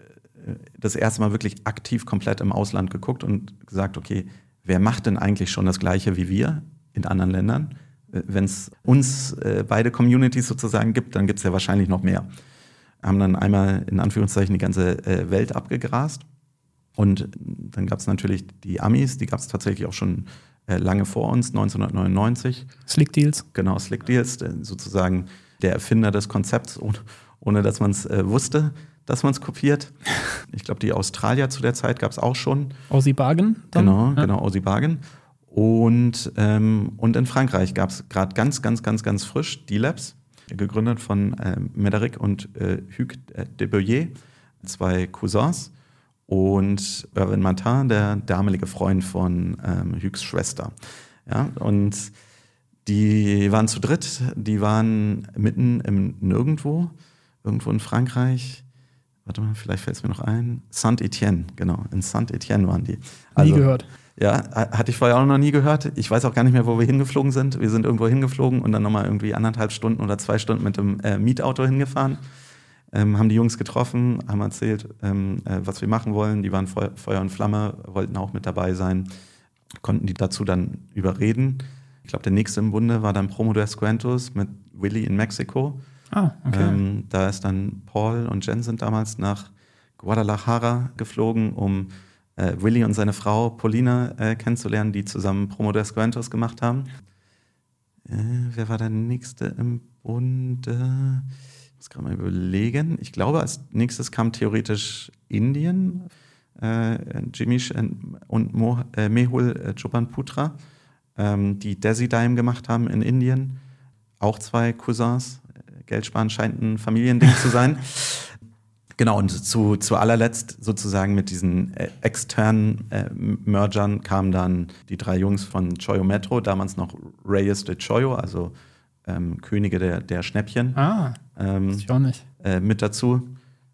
das erste Mal wirklich aktiv komplett im Ausland geguckt und gesagt, okay, wer macht denn eigentlich schon das Gleiche wie wir in anderen Ländern? Wenn es uns äh, beide Communities sozusagen gibt, dann gibt es ja wahrscheinlich noch mehr. Haben dann einmal in Anführungszeichen die ganze äh, Welt abgegrast. Und dann gab es natürlich die Amis, die gab es tatsächlich auch schon äh, lange vor uns, 1999. Slick Deals. Genau, Slick Deals, sozusagen der Erfinder des Konzepts, ohne, ohne dass man es äh, wusste dass man es kopiert. Ich glaube, die Australier zu der Zeit gab es auch schon. Aussie Bargen? Dann? Genau, ja. genau, Aussie Bargen. Und, ähm, und in Frankreich gab es gerade ganz, ganz, ganz, ganz frisch D-Labs, gegründet von äh, Médéric und äh, Hugues de Boyer, zwei Cousins. und Irvin Martin, der damalige Freund von ähm, Hughes Schwester. Ja, und die waren zu dritt, die waren mitten im Nirgendwo, irgendwo in Frankreich. Warte mal, vielleicht fällt es mir noch ein. Saint-Etienne, genau. In Saint-Etienne waren die. Also, nie gehört. Ja, hatte ich vorher auch noch nie gehört. Ich weiß auch gar nicht mehr, wo wir hingeflogen sind. Wir sind irgendwo hingeflogen und dann nochmal irgendwie anderthalb Stunden oder zwei Stunden mit dem äh, Mietauto hingefahren. Ähm, haben die Jungs getroffen, haben erzählt, ähm, äh, was wir machen wollen. Die waren Feu Feuer und Flamme, wollten auch mit dabei sein. Konnten die dazu dann überreden. Ich glaube, der nächste im Bunde war dann Promo des Quentos mit Willy in Mexiko. Ah, okay. Ähm, da ist dann Paul und Jen sind damals nach Guadalajara geflogen, um äh, Willy und seine Frau Paulina äh, kennenzulernen, die zusammen Promo des Quentos gemacht haben. Äh, wer war der nächste im Bunde? Ich muss gerade mal überlegen. Ich glaube, als nächstes kam theoretisch Indien. Äh, Jimish und Mo, äh, Mehul äh, Chobanputra ähm, die Desidime gemacht haben in Indien. Auch zwei Cousins. Geld sparen scheint ein Familiending zu sein. Genau, und zu, zu allerletzt sozusagen mit diesen äh, externen äh, Mergern kamen dann die drei Jungs von Choyo Metro, damals noch Reyes de Choyo, also ähm, Könige der, der Schnäppchen. Ah, ähm, ich auch nicht. Äh, mit dazu.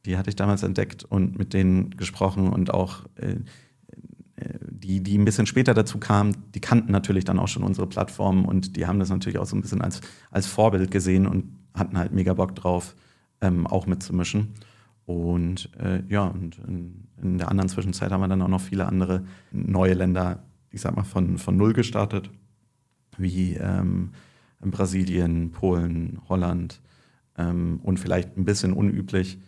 Die hatte ich damals entdeckt und mit denen gesprochen und auch äh, die, die ein bisschen später dazu kamen, die kannten natürlich dann auch schon unsere Plattform und die haben das natürlich auch so ein bisschen als, als Vorbild gesehen und hatten halt mega Bock drauf, ähm, auch mitzumischen. Und äh, ja, und in, in, der anderen Zwischenzeit haben wir dann auch noch viele andere neue Länder, ich sag mal, von, von Null gestartet, wie ähm, Brasilien, Polen, Holland ähm, und vielleicht ein bisschen unüblich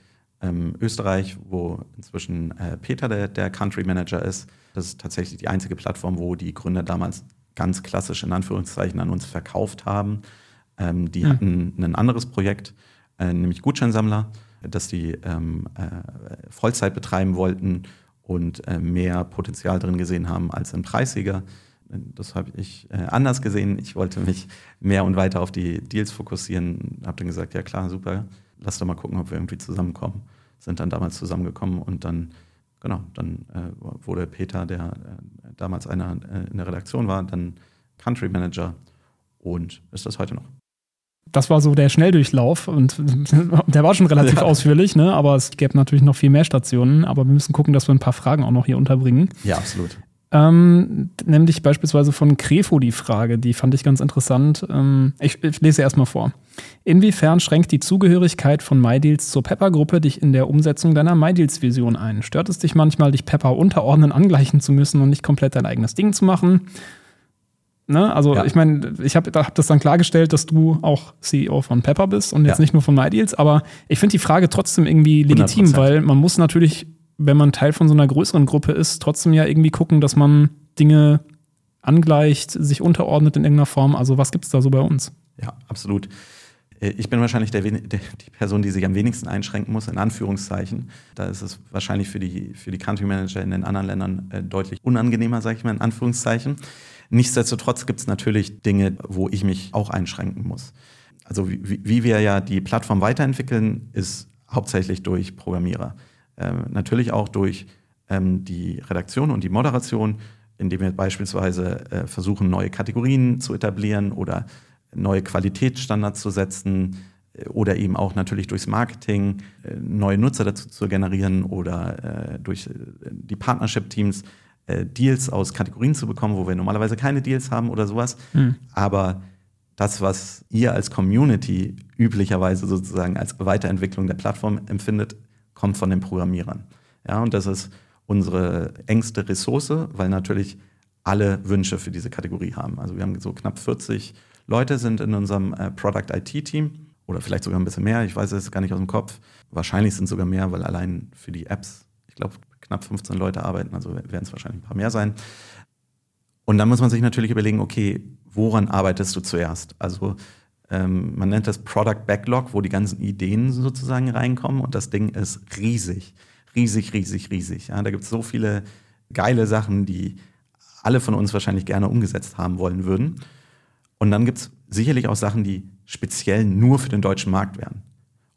ähm, Österreich, wo inzwischen äh, Peter der, der Country Manager ist das ist tatsächlich die einzige Plattform, wo die Gründer damals ganz klassisch in Anführungszeichen an uns verkauft haben. Ähm, die mhm. hatten ein anderes Projekt, äh, nämlich Gutscheinsammler, das die ähm, äh, Vollzeit betreiben wollten und äh, mehr Potenzial drin gesehen haben als ein Preissieger. Das habe ich äh, anders gesehen. Ich wollte mich mehr und weiter auf die Deals fokussieren. Habe dann gesagt, ja klar, super, lass doch mal gucken, ob wir irgendwie zusammenkommen. Sind dann damals zusammengekommen und dann genau, dann äh, wurde Peter, der äh, damals einer äh, in der Redaktion war, dann Country Manager und ist das heute noch. Das war so der Schnelldurchlauf und der war schon relativ ja. ausführlich, ne? aber es gäbe natürlich noch viel mehr Stationen. Aber wir müssen gucken, dass wir ein paar Fragen auch noch hier unterbringen. Ja, absolut. Ähm, nämlich beispielsweise von Krefo die Frage, die fand ich ganz interessant. Ähm, ich, ich, lese erstmal vor. Inwiefern schränkt die Zugehörigkeit von MyDeals zur Pepper-Gruppe dich in der Umsetzung deiner MyDeals-Vision ein? Stört es dich manchmal, dich Pepper unterordnen, angleichen zu müssen und nicht komplett dein eigenes Ding zu machen? Ne? Also ja. ich meine, ich habe hab das dann klargestellt, dass du auch CEO von Pepper bist und jetzt ja. nicht nur von MyDeals, aber ich finde die Frage trotzdem irgendwie legitim, 100%. weil man muss natürlich wenn man Teil von so einer größeren Gruppe ist, trotzdem ja irgendwie gucken, dass man Dinge angleicht, sich unterordnet in irgendeiner Form. Also was gibt es da so bei uns? Ja, absolut. Äh, ich bin wahrscheinlich der, der, die Person, die sich am wenigsten einschränken muss, in Anführungszeichen. Da ist es wahrscheinlich für die, für die Country Manager in den anderen Ländern äh, deutlich unangenehmer, sage ich mal, in Anführungszeichen. Nichtsdestotrotz gibt es natürlich Dinge, wo ich mich auch einschränken muss. Also wie, wie wir ja die Plattform weiterentwickeln, ist hauptsächlich durch Programmierer. Ähm, natürlich auch durch ähm, die Redaktion und die Moderation, indem wir beispielsweise äh, versuchen, neue Kategorien zu etablieren oder neue Qualitätsstandards zu setzen äh, oder eben auch natürlich durchs Marketing äh, neue Nutzer dazu zu generieren oder äh, durch die Partnership-Teams äh, Deals aus Kategorien zu bekommen, wo wir normalerweise keine Deals haben oder sowas. Mhm. Aber das, was ihr als Community üblicherweise sozusagen als Weiterentwicklung der Plattform empfindet, kommt von den Programmierern. Ja, und das ist unsere engste Ressource, weil natürlich alle Wünsche für diese Kategorie haben. Also wir haben so knapp 40 Leute sind in unserem äh, Product IT Team oder vielleicht sogar ein bisschen mehr, ich weiß es gar nicht aus dem Kopf. Wahrscheinlich sind es sogar mehr, weil allein für die Apps, ich glaube, knapp 15 Leute arbeiten, also werden es wahrscheinlich ein paar mehr sein. Und dann muss man sich natürlich überlegen, okay, woran arbeitest du zuerst? Also ähm, man nennt das Product Backlog, wo die ganzen Ideen sozusagen reinkommen und das Ding ist riesig, riesig, riesig, riesig. Ja, da gibt es so viele geile Sachen, die alle von uns wahrscheinlich gerne umgesetzt haben wollen würden. Und dann gibt es sicherlich auch Sachen, die speziell nur für den deutschen Markt wären.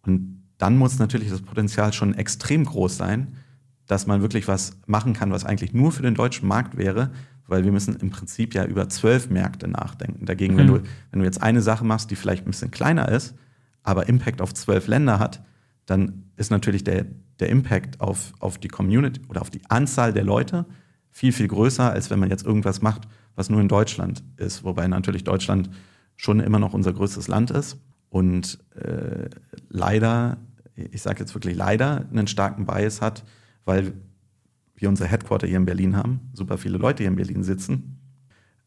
Und dann muss natürlich das Potenzial schon extrem groß sein, dass man wirklich was machen kann, was eigentlich nur für den deutschen Markt wäre, weil wir müssen im Prinzip ja über zwölf Märkte nachdenken. Dagegen, mhm. wenn, du, wenn du jetzt eine Sache machst, die vielleicht ein bisschen kleiner ist, aber Impact auf zwölf Länder hat, dann ist natürlich der, der Impact auf, auf die Community oder auf die Anzahl der Leute viel, viel größer, als wenn man jetzt irgendwas macht, was nur in Deutschland ist. Wobei natürlich Deutschland schon immer noch unser größtes Land ist und äh, leider, ich sage jetzt wirklich leider, einen starken Bias hat, weil wir unser Headquarter hier in Berlin haben, super viele Leute hier in Berlin sitzen.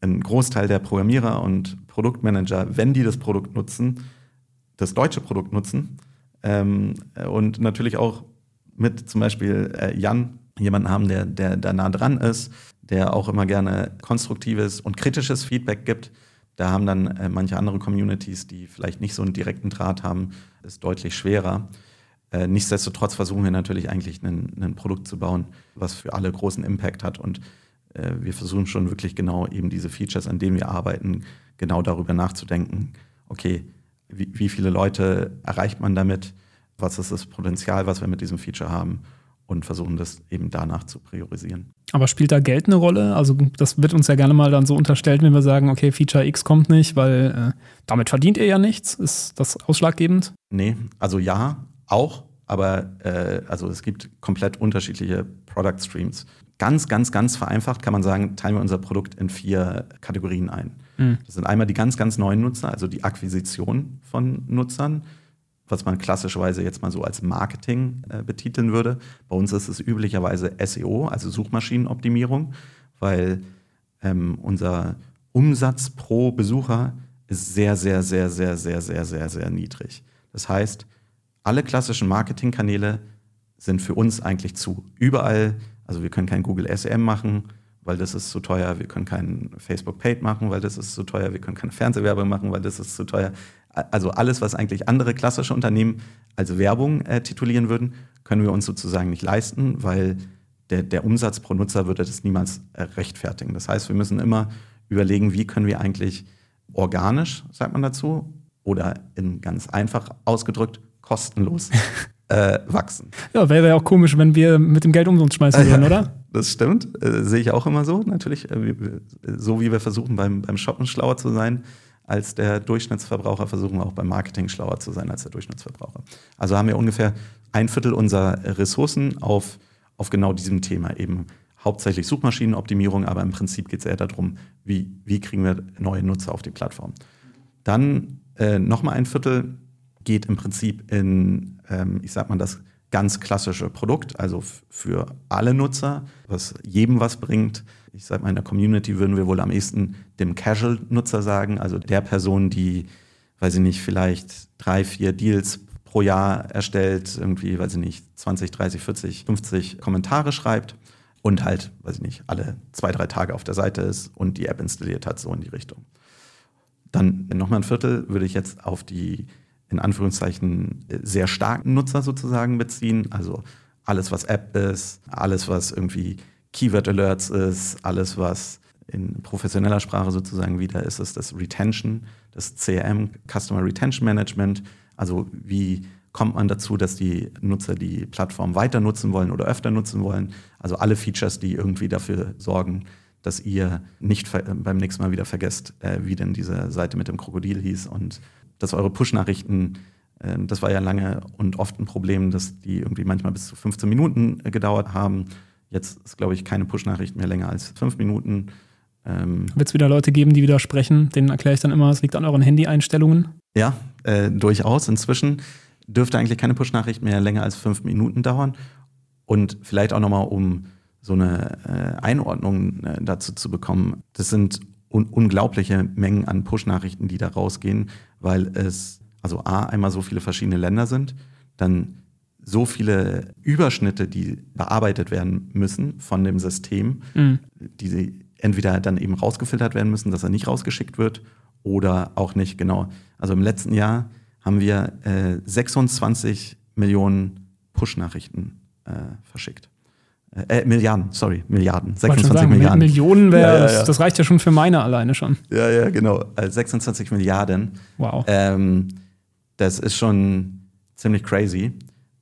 Ein Großteil der Programmierer und Produktmanager, wenn die das Produkt nutzen, das deutsche Produkt nutzen ähm, und natürlich auch mit zum Beispiel äh, Jan jemanden haben, der, der da nah dran ist, der auch immer gerne konstruktives und kritisches Feedback gibt. Da haben dann äh, manche andere Communities, die vielleicht nicht so einen direkten Draht haben, ist deutlich schwerer. Äh, nichtsdestotrotz versuchen wir natürlich eigentlich ein Produkt zu bauen, was für alle großen Impact hat. Und äh, wir versuchen schon wirklich genau eben diese Features, an denen wir arbeiten, genau darüber nachzudenken, okay, wie, wie viele Leute erreicht man damit? Was ist das Potenzial, was wir mit diesem Feature haben? Und versuchen das eben danach zu priorisieren. Aber spielt da Geld eine Rolle? Also das wird uns ja gerne mal dann so unterstellt, wenn wir sagen, okay, Feature X kommt nicht, weil äh, damit verdient ihr ja nichts. Ist das ausschlaggebend? Nee, also ja, auch, aber äh, also es gibt komplett unterschiedliche Product Streams. Ganz, ganz, ganz vereinfacht kann man sagen, teilen wir unser Produkt in vier Kategorien ein. Mhm. Das sind einmal die ganz, ganz neuen Nutzer, also die Akquisition von Nutzern, was man klassischerweise jetzt mal so als Marketing äh, betiteln würde. Bei uns ist es üblicherweise SEO, also Suchmaschinenoptimierung, weil ähm, unser Umsatz pro Besucher ist sehr, sehr, sehr, sehr, sehr, sehr, sehr, sehr niedrig. Das heißt, alle klassischen Marketingkanäle sind für uns eigentlich zu. Überall, also wir können kein Google SEM machen, weil das ist zu teuer. Wir können kein Facebook Paid machen, weil das ist zu teuer. Wir können keine Fernsehwerbung machen, weil das ist zu teuer. Also alles, was eigentlich andere klassische Unternehmen als Werbung äh, titulieren würden, können wir uns sozusagen nicht leisten, weil der, der Umsatz pro Nutzer würde das niemals äh, rechtfertigen. Das heißt, wir müssen immer überlegen, wie können wir eigentlich organisch, sagt man dazu, oder in ganz einfach ausgedrückt, kostenlos äh, wachsen. Ja, wäre ja auch komisch, wenn wir mit dem Geld um uns schmeißen würden, oder? Das stimmt, äh, sehe ich auch immer so. Natürlich, äh, so wie wir versuchen beim, beim Shoppen schlauer zu sein als der Durchschnittsverbraucher, versuchen wir auch beim Marketing schlauer zu sein als der Durchschnittsverbraucher. Also haben wir ungefähr ein Viertel unserer Ressourcen auf, auf genau diesem Thema eben hauptsächlich Suchmaschinenoptimierung, aber im Prinzip geht es eher darum, wie, wie kriegen wir neue Nutzer auf die Plattform. Dann äh, nochmal ein Viertel geht im Prinzip in, ähm, ich sag mal, das ganz klassische Produkt, also für alle Nutzer, was jedem was bringt. Ich sag mal, in der Community würden wir wohl am ehesten dem Casual-Nutzer sagen, also der Person, die, weiß ich nicht, vielleicht drei, vier Deals pro Jahr erstellt, irgendwie, weiß ich nicht, 20, 30, 40, 50 Kommentare schreibt und halt, weiß ich nicht, alle zwei, drei Tage auf der Seite ist und die App installiert hat, so in die Richtung. Dann nochmal ein Viertel würde ich jetzt auf die in Anführungszeichen sehr starken Nutzer sozusagen beziehen. Also alles, was App ist, alles, was irgendwie Keyword Alerts ist, alles, was in professioneller Sprache sozusagen wieder ist, ist das Retention, das CRM, Customer Retention Management. Also wie kommt man dazu, dass die Nutzer die Plattform weiter nutzen wollen oder öfter nutzen wollen. Also alle Features, die irgendwie dafür sorgen, dass ihr nicht beim nächsten Mal wieder vergesst, äh, wie denn diese Seite mit dem Krokodil hieß und dass eure Push-Nachrichten, äh, das war ja lange und oft ein Problem, dass die irgendwie manchmal bis zu 15 Minuten äh, gedauert haben. Jetzt ist, glaube ich, keine Push-Nachricht mehr länger als fünf Minuten. Ähm, Wird es wieder Leute geben, die widersprechen? Denen erkläre ich dann immer, es liegt an euren Handy-Einstellungen. Ja, äh, durchaus. Inzwischen dürfte eigentlich keine Push-Nachricht mehr länger als fünf Minuten dauern. Und vielleicht auch nochmal, um so eine äh, Einordnung äh, dazu zu bekommen. Das sind un unglaubliche Mengen an Push-Nachrichten, die da rausgehen, weil es also A, einmal so viele verschiedene Länder sind, dann so viele Überschnitte, die bearbeitet werden müssen von dem System, mhm. die entweder dann eben rausgefiltert werden müssen, dass er nicht rausgeschickt wird oder auch nicht, genau. Also im letzten Jahr haben wir äh, 26 Millionen Push-Nachrichten äh, verschickt. Äh, Milliarden, sorry, Milliarden. 26 sagen, Milliarden. Millionen wäre, ja, ja, ja. das reicht ja schon für meine alleine schon. Ja, ja, genau. Also 26 Milliarden. Wow. Ähm, das ist schon ziemlich crazy.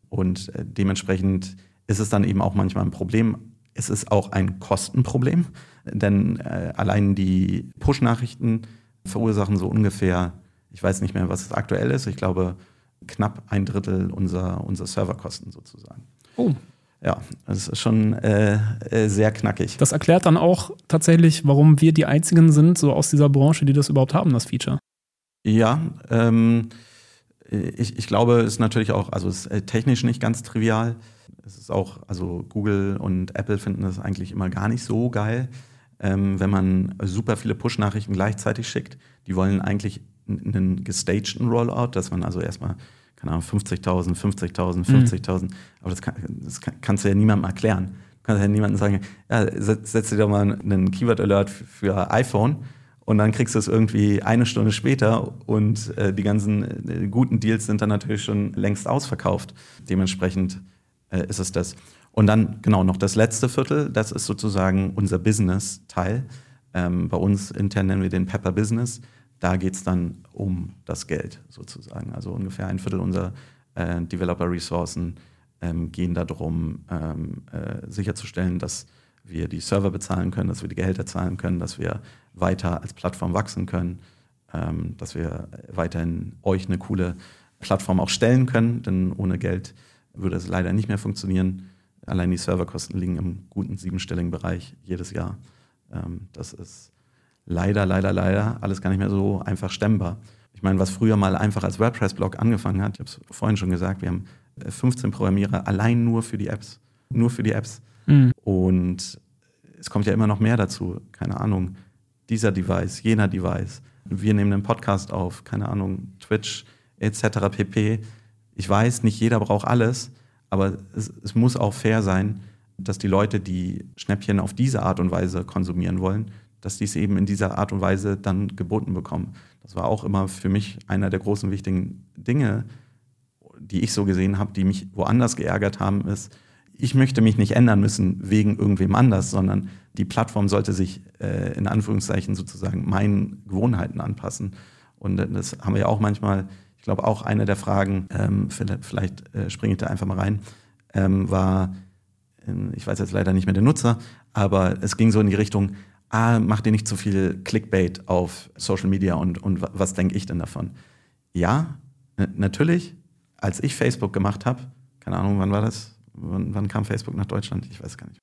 Und äh, dementsprechend ist es dann eben auch manchmal ein Problem. Es ist auch ein Kostenproblem, denn äh, allein die Push-Nachrichten verursachen so ungefähr, ich weiß nicht mehr, was es aktuell ist, ich glaube knapp ein Drittel unserer, unserer Serverkosten sozusagen. Oh. Ja, das ist schon äh, äh, sehr knackig. Das erklärt dann auch tatsächlich, warum wir die einzigen sind, so aus dieser Branche, die das überhaupt haben, das Feature. Ja, ähm, ich, ich glaube, es ist natürlich auch, also es ist äh, technisch nicht ganz trivial. Es ist auch, also Google und Apple finden das eigentlich immer gar nicht so geil, ähm, wenn man super viele Push-Nachrichten gleichzeitig schickt. Die wollen eigentlich einen gestagten Rollout, dass man also erstmal, keine Ahnung, 50.000, 50.000, 50.000, mhm. aber das, kann, das kann, kannst du ja niemandem erklären. Du kannst ja niemandem sagen, ja, setz, setz dir doch mal einen Keyword-Alert für iPhone und dann kriegst du es irgendwie eine Stunde später und äh, die ganzen äh, guten Deals sind dann natürlich schon längst ausverkauft. Dementsprechend äh, ist es das. Und dann genau noch das letzte Viertel, das ist sozusagen unser Business-Teil. Ähm, bei uns intern nennen wir den Pepper Business. Da geht es dann um das Geld sozusagen. Also ungefähr ein Viertel unserer äh, Developer-Ressourcen ähm, gehen darum, ähm, äh, sicherzustellen, dass wir die Server bezahlen können, dass wir die Gehälter zahlen können, dass wir weiter als Plattform wachsen können, ähm, dass wir weiterhin euch eine coole Plattform auch stellen können, denn ohne Geld würde es leider nicht mehr funktionieren. Allein die Serverkosten liegen im guten siebenstelligen Bereich jedes Jahr. Ähm, das ist leider, leider, leider alles gar nicht mehr so einfach stemmbar. Ich meine, was früher mal einfach als WordPress-Blog angefangen hat, ich habe es vorhin schon gesagt, wir haben 15 Programmierer allein nur für die Apps. Nur für die Apps. Mhm. Und es kommt ja immer noch mehr dazu. Keine Ahnung, dieser Device, jener Device. Wir nehmen einen Podcast auf, keine Ahnung, Twitch etc. pp. Ich weiß, nicht jeder braucht alles, aber es, es muss auch fair sein, dass die Leute, die Schnäppchen auf diese Art und Weise konsumieren wollen, dass die es eben in dieser Art und Weise dann geboten bekommen. Das war auch immer für mich einer der großen wichtigen Dinge, die ich so gesehen habe, die mich woanders geärgert haben, ist, ich möchte mich nicht ändern müssen wegen irgendwem anders, sondern die Plattform sollte sich äh, in Anführungszeichen sozusagen meinen Gewohnheiten anpassen. Und das haben wir ja auch manchmal, ich glaube auch eine der Fragen, ähm, vielleicht, äh, springe ich da einfach mal rein, ähm, war, äh, ich weiß jetzt leider nicht mehr den Nutzer, aber es ging so in die Richtung, ah, mach dir nicht zu viel Clickbait auf Social Media und, und was denke ich denn davon? Ja, natürlich, als ich Facebook gemacht habe, keine Ahnung, wann war das? Wann, wann, kam Facebook nach Deutschland? Ich weiß gar nicht.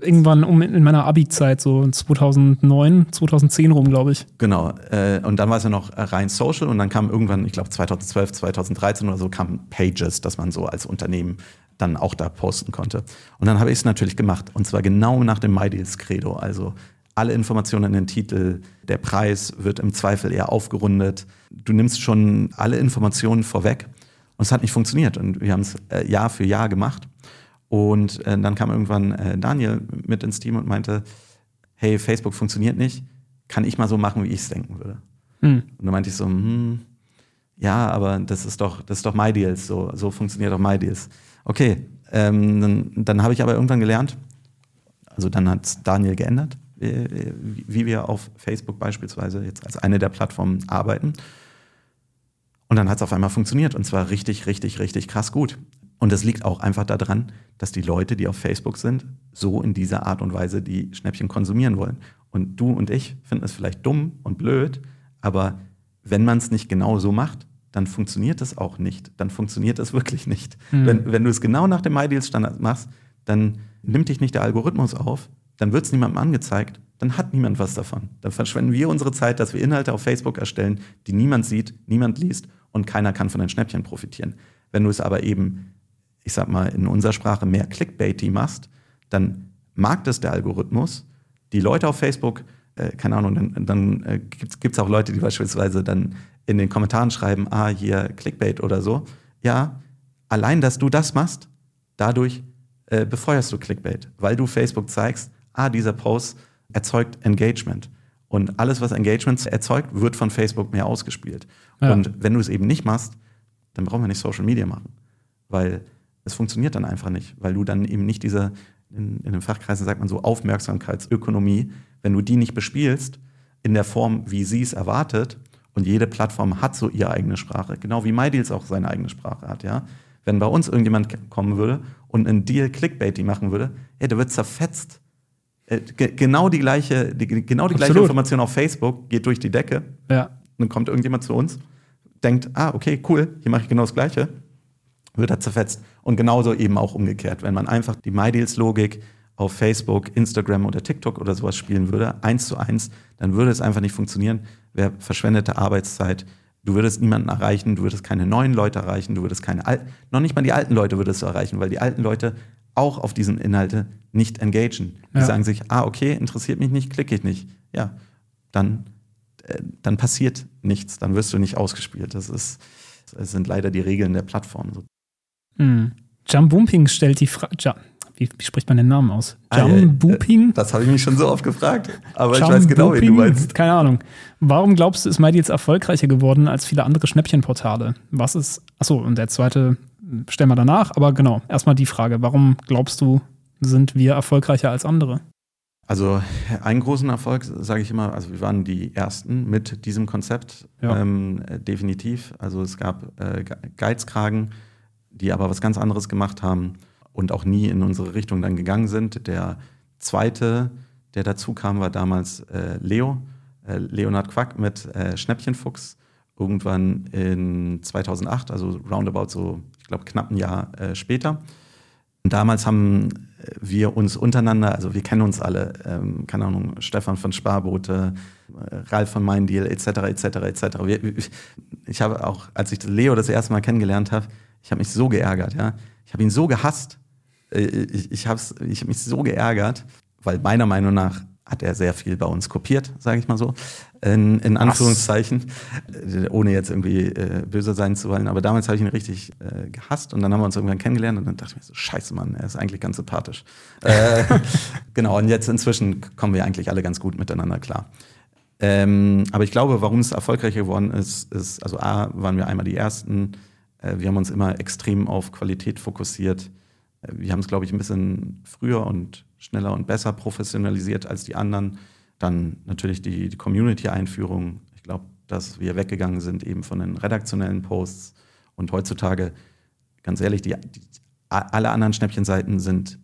Irgendwann um in meiner Abi-Zeit, so 2009, 2010 rum, glaube ich. Genau. Äh, und dann war es ja noch rein Social und dann kam irgendwann, ich glaube 2012, 2013 oder so, kamen Pages, dass man so als Unternehmen dann auch da posten konnte. Und dann habe ich es natürlich gemacht. Und zwar genau nach dem MyDeals-Credo. Also alle Informationen in den Titel, der Preis wird im Zweifel eher aufgerundet. Du nimmst schon alle Informationen vorweg. Und es hat nicht funktioniert. Und wir haben es äh, Jahr für Jahr gemacht. Und äh, dann kam irgendwann äh, Daniel mit ins Team und meinte, hey, Facebook funktioniert nicht, kann ich mal so machen, wie ich es denken würde. Hm. Und dann meinte ich so, hm, ja, aber das ist doch, das ist doch MyDeals, so, so funktioniert doch MyDeals. Okay, ähm, dann, dann habe ich aber irgendwann gelernt, also dann hat Daniel geändert, wie, wie wir auf Facebook beispielsweise jetzt als eine der Plattformen arbeiten. Und dann hat es auf einmal funktioniert und zwar richtig, richtig, richtig krass gut. Und das liegt auch einfach daran, dass die Leute, die auf Facebook sind, so in dieser Art und Weise die Schnäppchen konsumieren wollen. Und du und ich finden es vielleicht dumm und blöd, aber wenn man es nicht genau so macht, dann funktioniert es auch nicht. Dann funktioniert es wirklich nicht. Mhm. Wenn, wenn du es genau nach dem MyDeals-Standard machst, dann nimmt dich nicht der Algorithmus auf, dann wird es niemandem angezeigt, dann hat niemand was davon. Dann verschwenden wir unsere Zeit, dass wir Inhalte auf Facebook erstellen, die niemand sieht, niemand liest und keiner kann von den Schnäppchen profitieren. Wenn du es aber eben, ich sag mal, in unserer Sprache mehr Clickbaity machst, dann mag das der Algorithmus. Die Leute auf Facebook, äh, keine Ahnung, dann, dann äh, gibt es auch Leute, die beispielsweise dann in den Kommentaren schreiben, ah, hier Clickbait oder so. Ja, allein, dass du das machst, dadurch äh, befeuerst du Clickbait, weil du Facebook zeigst, ah, dieser Post erzeugt Engagement. Und alles, was Engagement erzeugt, wird von Facebook mehr ausgespielt. Ja. Und wenn du es eben nicht machst, dann brauchen wir nicht Social Media machen. Weil es funktioniert dann einfach nicht, weil du dann eben nicht diese, in, in den Fachkreisen sagt man so, Aufmerksamkeitsökonomie, wenn du die nicht bespielst, in der Form, wie sie es erwartet, und jede Plattform hat so ihre eigene Sprache, genau wie MyDeals auch seine eigene Sprache hat, ja. Wenn bei uns irgendjemand kommen würde und einen Deal Clickbait machen würde, ja, der wird zerfetzt. Äh, genau die gleiche, die, genau die gleiche Information auf Facebook geht durch die Decke. Ja. Dann kommt irgendjemand zu uns, denkt, ah, okay, cool, hier mache ich genau das Gleiche, wird er zerfetzt. Und genauso eben auch umgekehrt. Wenn man einfach die MyDeals-Logik auf Facebook, Instagram oder TikTok oder sowas spielen würde, eins zu eins, dann würde es einfach nicht funktionieren. Wäre verschwendete Arbeitszeit. Du würdest niemanden erreichen, du würdest keine neuen Leute erreichen, du würdest keine alten, noch nicht mal die alten Leute würdest du erreichen, weil die alten Leute auch auf diesen Inhalte nicht engagen. Die ja. sagen sich, ah, okay, interessiert mich nicht, klicke ich nicht. Ja, dann, äh, dann passiert nichts, dann wirst du nicht ausgespielt. Das, ist, das sind leider die Regeln der Plattform. Mhm. Jumbumping stellt die Frage. Wie, wie, spricht man den Namen aus? Jumbooping? Das habe ich mich schon so oft gefragt. Aber ich weiß genau, wie du meinst. Keine Ahnung. Warum glaubst du, ist MyDeals erfolgreicher geworden als viele andere Schnäppchenportale? Was ist. Achso, und der zweite stellen wir danach. Aber genau, erstmal die Frage. Warum glaubst du, sind wir erfolgreicher als andere? Also einen großen Erfolg, sage ich immer, also wir waren die Ersten mit diesem Konzept, ja. ähm, definitiv. Also es gab äh, Geizkragen, die aber was ganz anderes gemacht haben und auch nie in unsere Richtung dann gegangen sind. Der zweite, der dazu kam, war damals äh, Leo, äh, Leonhard Quack mit äh, Schnäppchenfuchs. Irgendwann in 2008, also roundabout so, ich glaube, knapp ein Jahr äh, später. Und damals haben wir uns untereinander, also wir kennen uns alle, ähm, keine Ahnung, Stefan von Sparboote, äh, Ralf von Mein Deal, etc., etc., etc. ich habe auch, als ich Leo das erste Mal kennengelernt habe, ich habe mich so geärgert, ja. Ich habe ihn so gehasst, äh, ich, ich habe ich hab mich so geärgert, weil meiner Meinung nach hat er sehr viel bei uns kopiert, sage ich mal so, in, in Anführungszeichen, Was? ohne jetzt irgendwie äh, böse sein zu wollen. Aber damals habe ich ihn richtig äh, gehasst und dann haben wir uns irgendwann kennengelernt und dann dachte ich mir so, scheiße Mann, er ist eigentlich ganz sympathisch. äh, genau, und jetzt inzwischen kommen wir eigentlich alle ganz gut miteinander klar. Ähm, aber ich glaube, warum es erfolgreicher geworden ist, ist, also A, waren wir einmal die Ersten, äh, wir haben uns immer extrem auf Qualität fokussiert wir haben es, glaube ich, ein bisschen früher und schneller und besser professionalisiert als die anderen. Dann natürlich die, die Community-Einführung. Ich glaube, dass wir weggegangen sind eben von den redaktionellen Posts. Und heutzutage, ganz ehrlich, die, die alle anderen Schnäppchenseiten sind,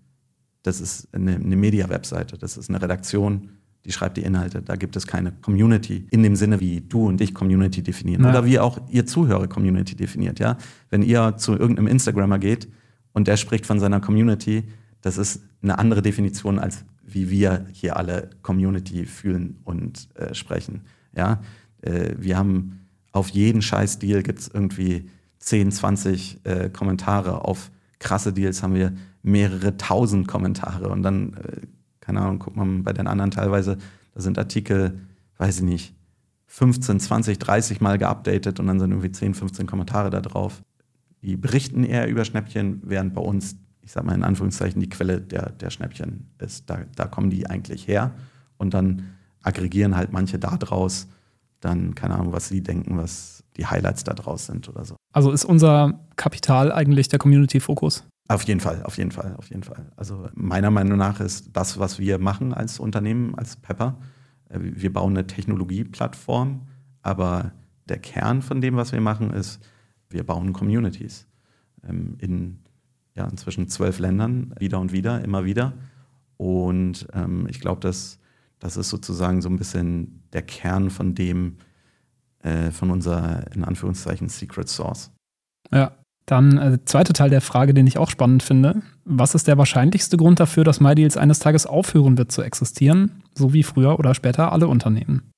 das ist eine, eine Media-Webseite, das ist eine Redaktion, die schreibt die Inhalte. Da gibt es keine Community in dem Sinne, wie du und ich Community definieren. Ja. Oder wie auch ihr Zuhörer Community definiert. Ja? Wenn ihr zu irgendeinem Instagrammer geht, und der spricht von seiner Community. Das ist eine andere Definition, als wie wir hier alle Community fühlen und äh, sprechen. Ja? Äh, wir haben auf jeden scheiß Deal gibt es irgendwie 10, 20 äh, Kommentare. Auf krasse Deals haben wir mehrere tausend Kommentare. Und dann, äh, keine Ahnung, guckt man bei den anderen teilweise, da sind Artikel, weiß ich nicht, 15, 20, 30 Mal geupdatet und dann sind irgendwie 10, 15 Kommentare da drauf die berichten eher über Schnäppchen, während bei uns, ich sage mal in Anführungszeichen, die Quelle der, der Schnäppchen ist. Da, da kommen die eigentlich her und dann aggregieren halt manche da draus dann, keine Ahnung, was sie denken, was die Highlights da draus sind oder so. Also ist unser Kapital eigentlich der Community-Fokus? Auf jeden Fall, auf jeden Fall, auf jeden Fall. Also meiner Meinung nach ist das, was wir machen als Unternehmen, als Pepper, äh, wir bauen eine Technologieplattform, aber der Kern von dem, was wir machen, ist, wir bauen Communities ähm, in ja, inzwischen zwölf Ländern, wieder und wieder, immer wieder. Und ähm, ich glaube, dass das ist sozusagen so ein bisschen der Kern von dem, äh, von unserer, in Anführungszeichen, Secret Source. Ja, dann äh, der zweite Teil der Frage, den ich auch spannend finde. Was ist der wahrscheinlichste Grund dafür, dass MyDeals eines Tages aufhören wird zu existieren, so wie früher oder später alle Unternehmen?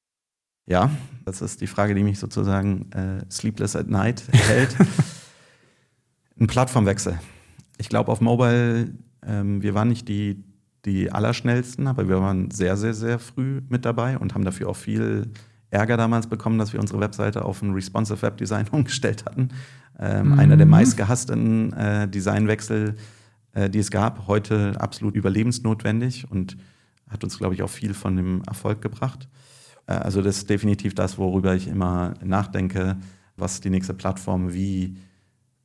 Ja, das ist die Frage, die mich sozusagen äh, sleepless at night hält. Ein Plattformwechsel. Ich glaube, auf Mobile, ähm, wir waren nicht die, die Allerschnellsten, aber wir waren sehr, sehr, sehr früh mit dabei und haben dafür auch viel Ärger damals bekommen, dass wir unsere Webseite auf ein responsive Web Design umgestellt hatten. Ähm, mhm. Einer der meistgehassten äh, Designwechsel, äh, die es gab. Heute absolut überlebensnotwendig und hat uns, glaube ich, auch viel von dem Erfolg gebracht. Äh, also das ist definitiv das, worüber ich immer nachdenke. Was die nächste Plattform? Wie,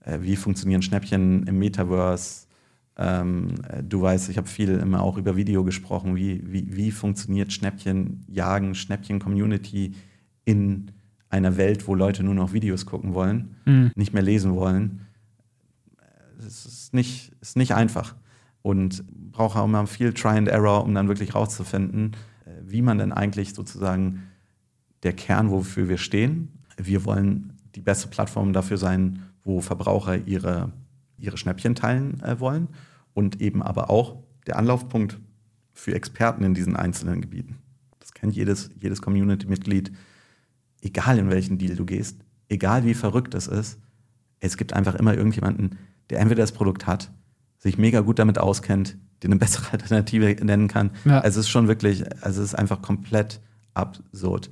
äh, wie funktionieren Schnäppchen im Metaverse? Ähm, äh, du weißt, ich habe viel immer auch über Video gesprochen. Wie, wie, wie funktioniert Schnäppchen, Jagen, Schnäppchen-Community in einer Welt, wo Leute nur noch Videos gucken wollen, mhm. nicht mehr lesen wollen? es ist nicht, ist nicht einfach und braucht auch immer viel Try and Error, um dann wirklich rauszufinden, äh, wie man denn eigentlich sozusagen der Kern, wofür wir stehen. Wir wollen die beste Plattform dafür sein, wo Verbraucher ihre, ihre Schnäppchen teilen äh, wollen und eben aber auch der Anlaufpunkt für Experten in diesen einzelnen Gebieten. Das kennt jedes, jedes Community-Mitglied, egal in welchen Deal du gehst, egal wie verrückt es ist. Es gibt einfach immer irgendjemanden, der entweder das Produkt hat, sich mega gut damit auskennt, dir eine bessere Alternative nennen kann. Ja. Also es ist schon wirklich, also es ist einfach komplett absurd.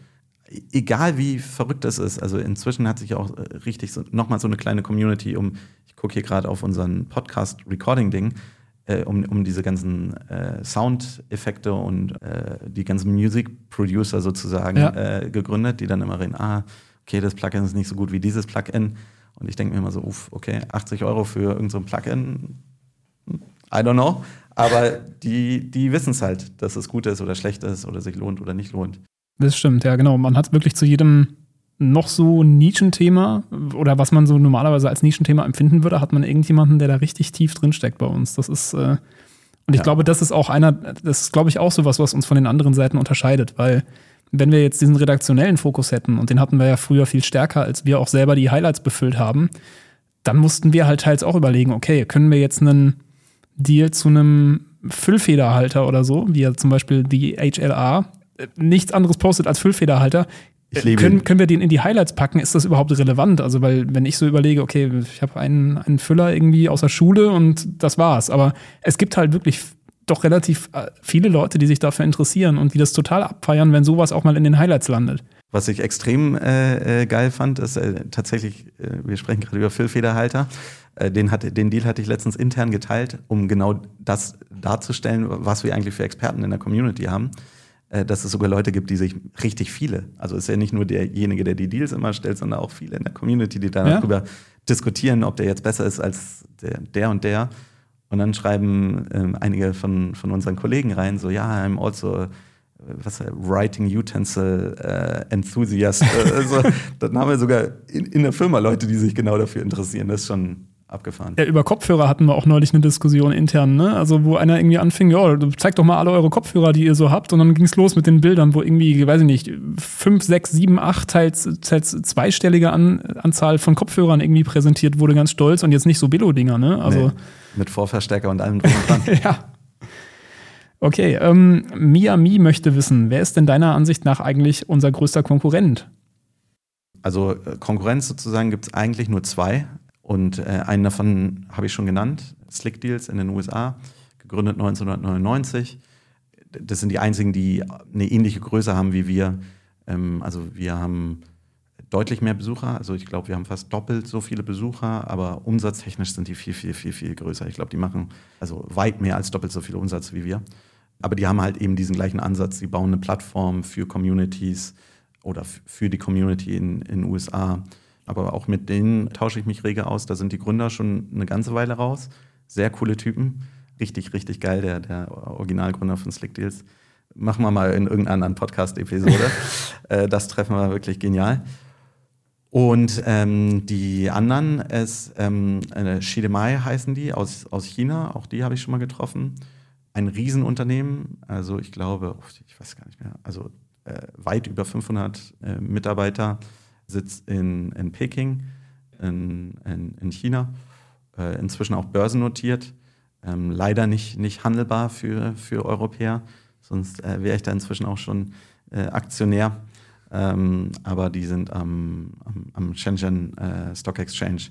Egal wie verrückt es ist, also inzwischen hat sich auch äh, richtig so, nochmal so eine kleine Community um, ich gucke hier gerade auf unseren Podcast-Recording-Ding, äh, um, um diese ganzen äh, Soundeffekte und äh, die ganzen Music-Producer sozusagen ja. Äh, gegründet, die dann immer reden, ah, okay, das Plugin ist nicht so gut wie dieses Plugin. Und ich denke mir immer so, uff, okay, 80 Euro für irgendein so Plugin, I don't know. Aber die, die wissen es halt, dass es gut ist oder schlecht ist oder sich lohnt oder nicht lohnt. Das stimmt, ja, genau. Man hat wirklich zu jedem noch so Nischenthema oder was man so normalerweise als Nischenthema empfinden würde, hat man irgendjemanden, der da richtig tief drinsteckt bei uns. Das ist, äh, und ich ja. glaube, das ist auch einer, das ist, glaube ich, auch so was, was uns von den anderen Seiten unterscheidet, weil wenn wir jetzt diesen redaktionellen Fokus hätten, und den hatten wir ja früher viel stärker, als wir auch selber die Highlights befüllt haben, dann mussten wir halt teils auch überlegen, okay, können wir jetzt einen Deal zu einem Füllfederhalter oder so, wie ja zum Beispiel die HLA, nichts anderes postet als Füllfederhalter, können, können wir den in die Highlights packen? Ist das überhaupt relevant? Also, weil, wenn ich so überlege, okay, ich habe einen, einen Füller irgendwie aus der Schule und das war's. Aber es gibt halt wirklich doch relativ äh, viele Leute, die sich dafür interessieren und die das total abfeiern, wenn sowas auch mal in den Highlights landet. Was ich extrem äh, äh geil fand, ist äh, tatsächlich, äh, wir sprechen gerade über Füllfederhalter. Äh, den, hat, den Deal hatte ich letztens intern geteilt, um genau das darzustellen, was wir eigentlich für Experten in der Community haben. Äh, dass es sogar Leute gibt, die sich richtig viele, also ist ja nicht nur derjenige, der die Deals immer stellt, sondern auch viele in der Community, die darüber ja. diskutieren, ob der jetzt besser ist als der, der und der. Und dann schreiben ähm, einige von, von unseren Kollegen rein, so, ja, I'm also äh, was Writing Utensil äh, Enthusiast. also, dann haben wir sogar in, in der Firma Leute, die sich genau dafür interessieren. Das ist schon abgefahren. Ja, über Kopfhörer hatten wir auch neulich eine Diskussion intern, ne? Also, wo einer irgendwie anfing, ja, zeigt doch mal alle eure Kopfhörer, die ihr so habt. Und dann ging es los mit den Bildern, wo irgendwie, weiß ich nicht, fünf, sechs, sieben, acht, teils, teils zweistellige An Anzahl von Kopfhörern irgendwie präsentiert wurde, ganz stolz. Und jetzt nicht so Billo-Dinger, ne? Also, nee, mit Vorverstärker und allem drum und dran. ja. Okay, ähm, Miami möchte wissen, wer ist denn deiner Ansicht nach eigentlich unser größter Konkurrent? Also äh, Konkurrenz sozusagen gibt es eigentlich nur zwei. Und äh, einen davon habe ich schon genannt, Slick Deals in den USA, gegründet 1999. Das sind die einzigen, die eine ähnliche Größe haben wie wir. Ähm, also wir haben deutlich mehr Besucher. Also ich glaube, wir haben fast doppelt so viele Besucher, aber umsatztechnisch sind die viel, viel, viel, viel größer. Ich glaube, die machen also weit mehr als doppelt so viel Umsatz wie wir. Aber die haben halt eben diesen gleichen Ansatz. Sie bauen eine Plattform für Communities oder für die Community in den USA aber auch mit denen tausche ich mich rege aus. Da sind die Gründer schon eine ganze Weile raus. Sehr coole Typen. Richtig, richtig geil, der, der Originalgründer von Slick Deals. Machen wir mal in irgendeiner anderen Podcast-Episode. Äh, das treffen wir wirklich genial. Und ähm, die anderen ist ähm, Shidemai heißen die aus, aus China, auch die habe ich schon mal getroffen. Ein Riesenunternehmen, also ich glaube, ich weiß gar nicht mehr, also äh, weit über 500 äh, Mitarbeiter sitzt in, in Peking, in, in, in China, äh, inzwischen auch börsennotiert. Ähm, leider nicht, nicht handelbar für, für Europäer, sonst äh, wäre ich da inzwischen auch schon äh, Aktionär. Ähm, aber die sind am, am, am Shenzhen äh, Stock Exchange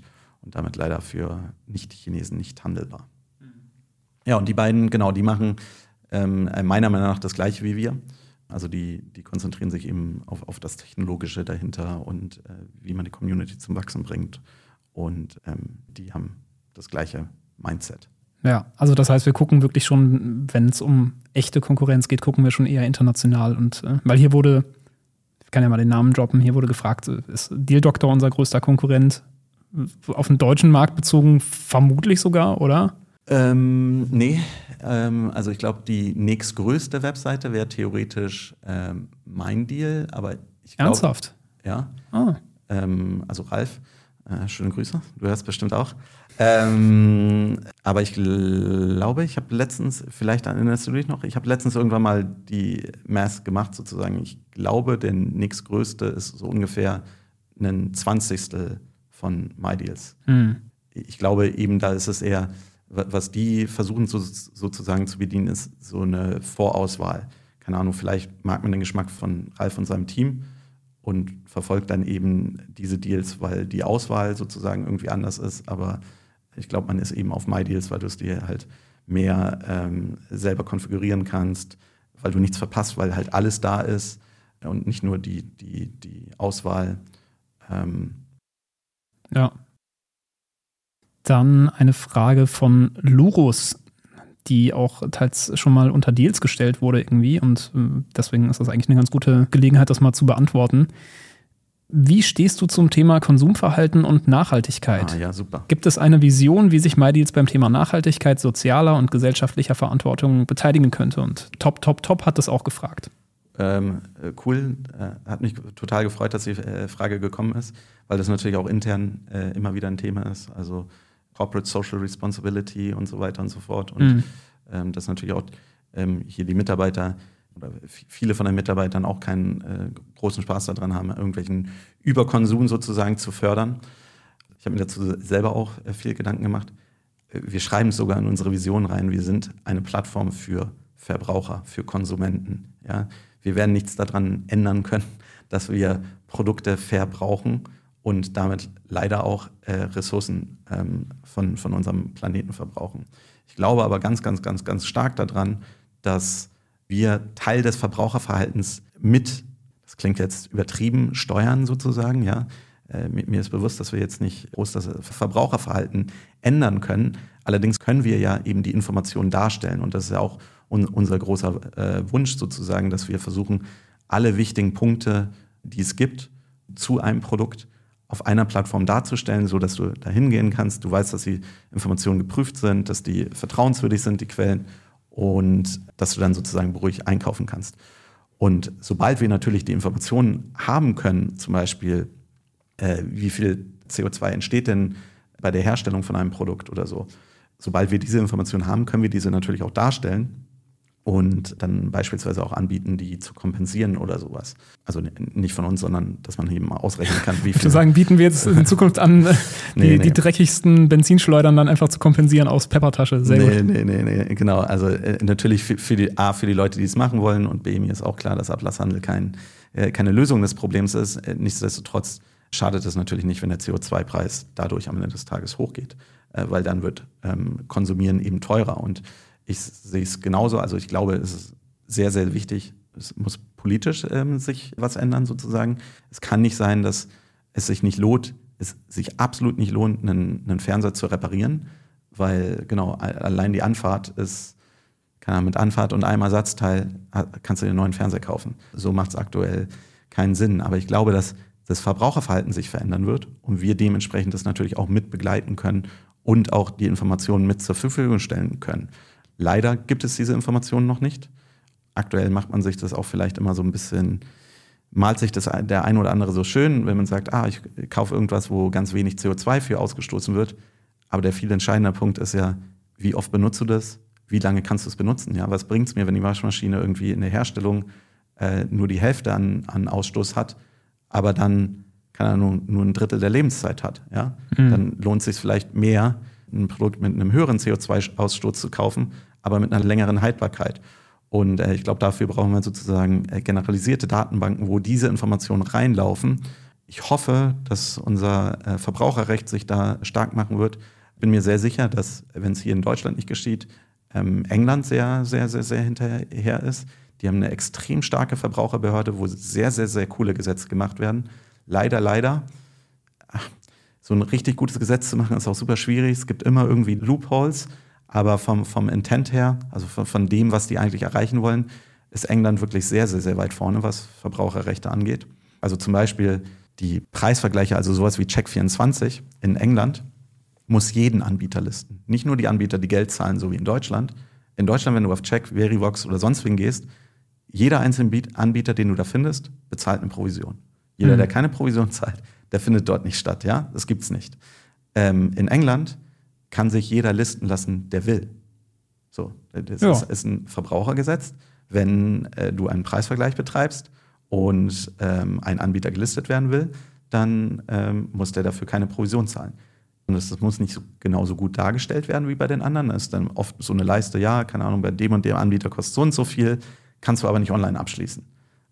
und damit leider für Nicht-Chinesen nicht handelbar. Mhm. Ja, und die beiden, genau, die machen ähm, meiner Meinung nach das gleiche wie wir. Also die, die konzentrieren sich eben auf, auf das Technologische dahinter und äh, wie man die Community zum Wachsen bringt. Und ähm, die haben das gleiche Mindset. Ja, also das heißt, wir gucken wirklich schon, wenn es um echte Konkurrenz geht, gucken wir schon eher international. Und äh, weil hier wurde, ich kann ja mal den Namen droppen, hier wurde gefragt, ist Deal Doctor unser größter Konkurrent? Auf den deutschen Markt bezogen vermutlich sogar, oder? Ähm, nee, ähm, also ich glaube, die nächstgrößte Webseite wäre theoretisch ähm, mein Deal, aber ich glaube. Ernsthaft? Ja. Ah. Ähm, also Ralf. Äh, schöne Grüße, du hörst bestimmt auch. Ähm, aber ich glaube, ich habe letztens, vielleicht erinnerst du dich noch, ich habe letztens irgendwann mal die Math gemacht sozusagen. Ich glaube, der nächstgrößte ist so ungefähr ein Zwanzigstel von MyDeals. Mhm. Ich glaube eben, da ist es eher, was die versuchen so, sozusagen zu bedienen, ist so eine Vorauswahl. Keine Ahnung, vielleicht mag man den Geschmack von Ralf und seinem Team und verfolgt dann eben diese Deals, weil die Auswahl sozusagen irgendwie anders ist. Aber ich glaube, man ist eben auf MyDeals, weil du es dir halt mehr ähm, selber konfigurieren kannst, weil du nichts verpasst, weil halt alles da ist und nicht nur die, die, die Auswahl. Ähm. Ja. Dann eine Frage von Lurus die auch teils schon mal unter Deals gestellt wurde irgendwie. Und äh, deswegen ist das eigentlich eine ganz gute Gelegenheit, das mal zu beantworten. Wie stehst du zum Thema Konsumverhalten und Nachhaltigkeit? Ah, ja, super. Gibt es eine Vision, wie sich MyDeals beim Thema Nachhaltigkeit, sozialer und gesellschaftlicher Verantwortung beteiligen könnte? Und Top, Top, Top hat das auch gefragt. Ähm, äh, cool, äh, hat mich total gefreut, dass die äh, Frage gekommen ist, weil das natürlich auch intern äh, immer wieder ein Thema ist. Also Corporate Social Responsibility und so weiter und so fort. Und mhm. ähm, dass natürlich auch ähm, hier die Mitarbeiter oder viele von den Mitarbeitern auch keinen äh, großen Spaß daran haben, irgendwelchen Überkonsum sozusagen zu fördern. Ich habe mir dazu selber auch äh, viel Gedanken gemacht. Äh, wir schreiben es sogar in unsere Vision rein. Wir sind eine Plattform für Verbraucher, für Konsumenten. Ja? Wir werden nichts daran ändern können, dass wir Produkte verbrauchen und damit leider auch äh, Ressourcen ähm, von, von unserem Planeten verbrauchen. Ich glaube aber ganz, ganz, ganz, ganz stark daran, dass wir Teil des Verbraucherverhaltens mit, das klingt jetzt übertrieben, steuern sozusagen, ja. Äh, mir ist bewusst, dass wir jetzt nicht groß das Verbraucherverhalten ändern können. Allerdings können wir ja eben die Informationen darstellen. Und das ist ja auch un unser großer äh, Wunsch sozusagen, dass wir versuchen, alle wichtigen Punkte, die es gibt, zu einem Produkt auf einer Plattform darzustellen, so dass du da hingehen kannst. Du weißt, dass die Informationen geprüft sind, dass die vertrauenswürdig sind, die Quellen, und dass du dann sozusagen beruhigt einkaufen kannst. Und sobald wir natürlich die Informationen haben können, zum Beispiel, äh, wie viel CO2 entsteht denn bei der Herstellung von einem Produkt oder so, sobald wir diese Informationen haben, können wir diese natürlich auch darstellen und dann beispielsweise auch anbieten, die zu kompensieren oder sowas. Also nicht von uns, sondern dass man eben ausrechnen kann, wie viel. Zu sagen, bieten wir jetzt in Zukunft an, die, nee, nee. die dreckigsten Benzinschleudern dann einfach zu kompensieren aus Peppertasche. Sehr nee, gut. nee, nee, nee, genau. Also äh, natürlich für, für, die A, für die Leute, die es machen wollen und B, mir ist auch klar, dass Ablasshandel kein, äh, keine Lösung des Problems ist. Äh, nichtsdestotrotz schadet es natürlich nicht, wenn der CO2-Preis dadurch am Ende des Tages hochgeht, äh, weil dann wird ähm, Konsumieren eben teurer und ich sehe es genauso. Also ich glaube, es ist sehr, sehr wichtig. Es muss politisch ähm, sich was ändern, sozusagen. Es kann nicht sein, dass es sich nicht lohnt, es sich absolut nicht lohnt, einen, einen Fernseher zu reparieren, weil genau allein die Anfahrt ist, kann mit Anfahrt und einem Ersatzteil kannst du den neuen Fernseher kaufen. So macht es aktuell keinen Sinn. Aber ich glaube, dass das Verbraucherverhalten sich verändern wird und wir dementsprechend das natürlich auch mit begleiten können und auch die Informationen mit zur Verfügung stellen können. Leider gibt es diese Informationen noch nicht. Aktuell macht man sich das auch vielleicht immer so ein bisschen, malt sich das der ein oder andere so schön, wenn man sagt, ah, ich kaufe irgendwas, wo ganz wenig CO2 für ausgestoßen wird. Aber der viel entscheidende Punkt ist ja, wie oft benutzt du das? Wie lange kannst du es benutzen? Ja, was bringt es mir, wenn die Waschmaschine irgendwie in der Herstellung äh, nur die Hälfte an, an Ausstoß hat, aber dann kann er nur, nur ein Drittel der Lebenszeit hat? Ja? Mhm. Dann lohnt es sich vielleicht mehr, ein Produkt mit einem höheren CO2-Ausstoß zu kaufen, aber mit einer längeren Haltbarkeit. Und äh, ich glaube, dafür brauchen wir sozusagen äh, generalisierte Datenbanken, wo diese Informationen reinlaufen. Ich hoffe, dass unser äh, Verbraucherrecht sich da stark machen wird. Bin mir sehr sicher, dass, wenn es hier in Deutschland nicht geschieht, ähm, England sehr, sehr, sehr, sehr hinterher ist. Die haben eine extrem starke Verbraucherbehörde, wo sehr, sehr, sehr coole Gesetze gemacht werden. Leider, leider so ein richtig gutes Gesetz zu machen, ist auch super schwierig. Es gibt immer irgendwie Loopholes, aber vom, vom Intent her, also von, von dem, was die eigentlich erreichen wollen, ist England wirklich sehr, sehr, sehr weit vorne, was Verbraucherrechte angeht. Also zum Beispiel die Preisvergleiche, also sowas wie Check24 in England, muss jeden Anbieter listen. Nicht nur die Anbieter, die Geld zahlen, so wie in Deutschland. In Deutschland, wenn du auf Check, Verivox oder sonst wen gehst, jeder einzelne Anbieter, den du da findest, bezahlt eine Provision. Jeder, mhm. der keine Provision zahlt, der findet dort nicht statt, ja, das gibt's nicht. Ähm, in England kann sich jeder listen lassen, der will. So, das ja. ist, ist, ein Verbrauchergesetz. Wenn äh, du einen Preisvergleich betreibst und ähm, ein Anbieter gelistet werden will, dann ähm, muss der dafür keine Provision zahlen. Und das, das muss nicht so, genauso gut dargestellt werden wie bei den anderen. Da ist dann oft so eine Leiste, ja, keine Ahnung, bei dem und dem Anbieter kostet so und so viel, kannst du aber nicht online abschließen.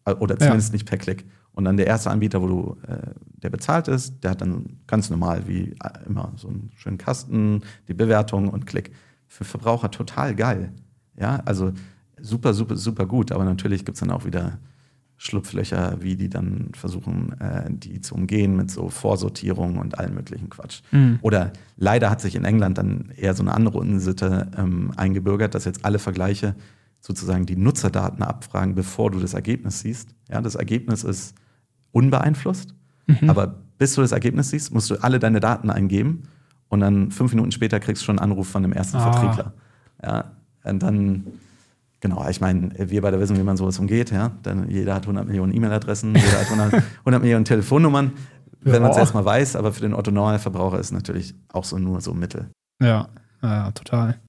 Äh, oder zumindest ja. nicht per Klick. Und dann der erste Anbieter, wo du, äh, der bezahlt ist, der hat dann ganz normal wie äh, immer so einen schönen Kasten, die Bewertung und Klick. Für Verbraucher total geil. Ja, also super, super, super gut. Aber natürlich gibt es dann auch wieder Schlupflöcher, wie die dann versuchen, äh, die zu umgehen mit so Vorsortierung und allen möglichen Quatsch. Mhm. Oder leider hat sich in England dann eher so eine andere Unsitte ähm, eingebürgert, dass jetzt alle Vergleiche sozusagen die Nutzerdaten abfragen, bevor du das Ergebnis siehst. Ja, das Ergebnis ist unbeeinflusst, mhm. aber bis du das Ergebnis siehst, musst du alle deine Daten eingeben und dann fünf Minuten später kriegst du schon einen Anruf von dem ersten ah. Vertriebler. Ja, und dann Genau, ich meine, wir beide wissen, wie man sowas umgeht. Ja? Denn jeder hat 100 Millionen E-Mail-Adressen, jeder hat 100, 100, Millionen Telefonnummern, wenn man es erstmal weiß. Aber für den Otto-Normalverbraucher ist es natürlich auch so nur so Mittel. Ja, ja total.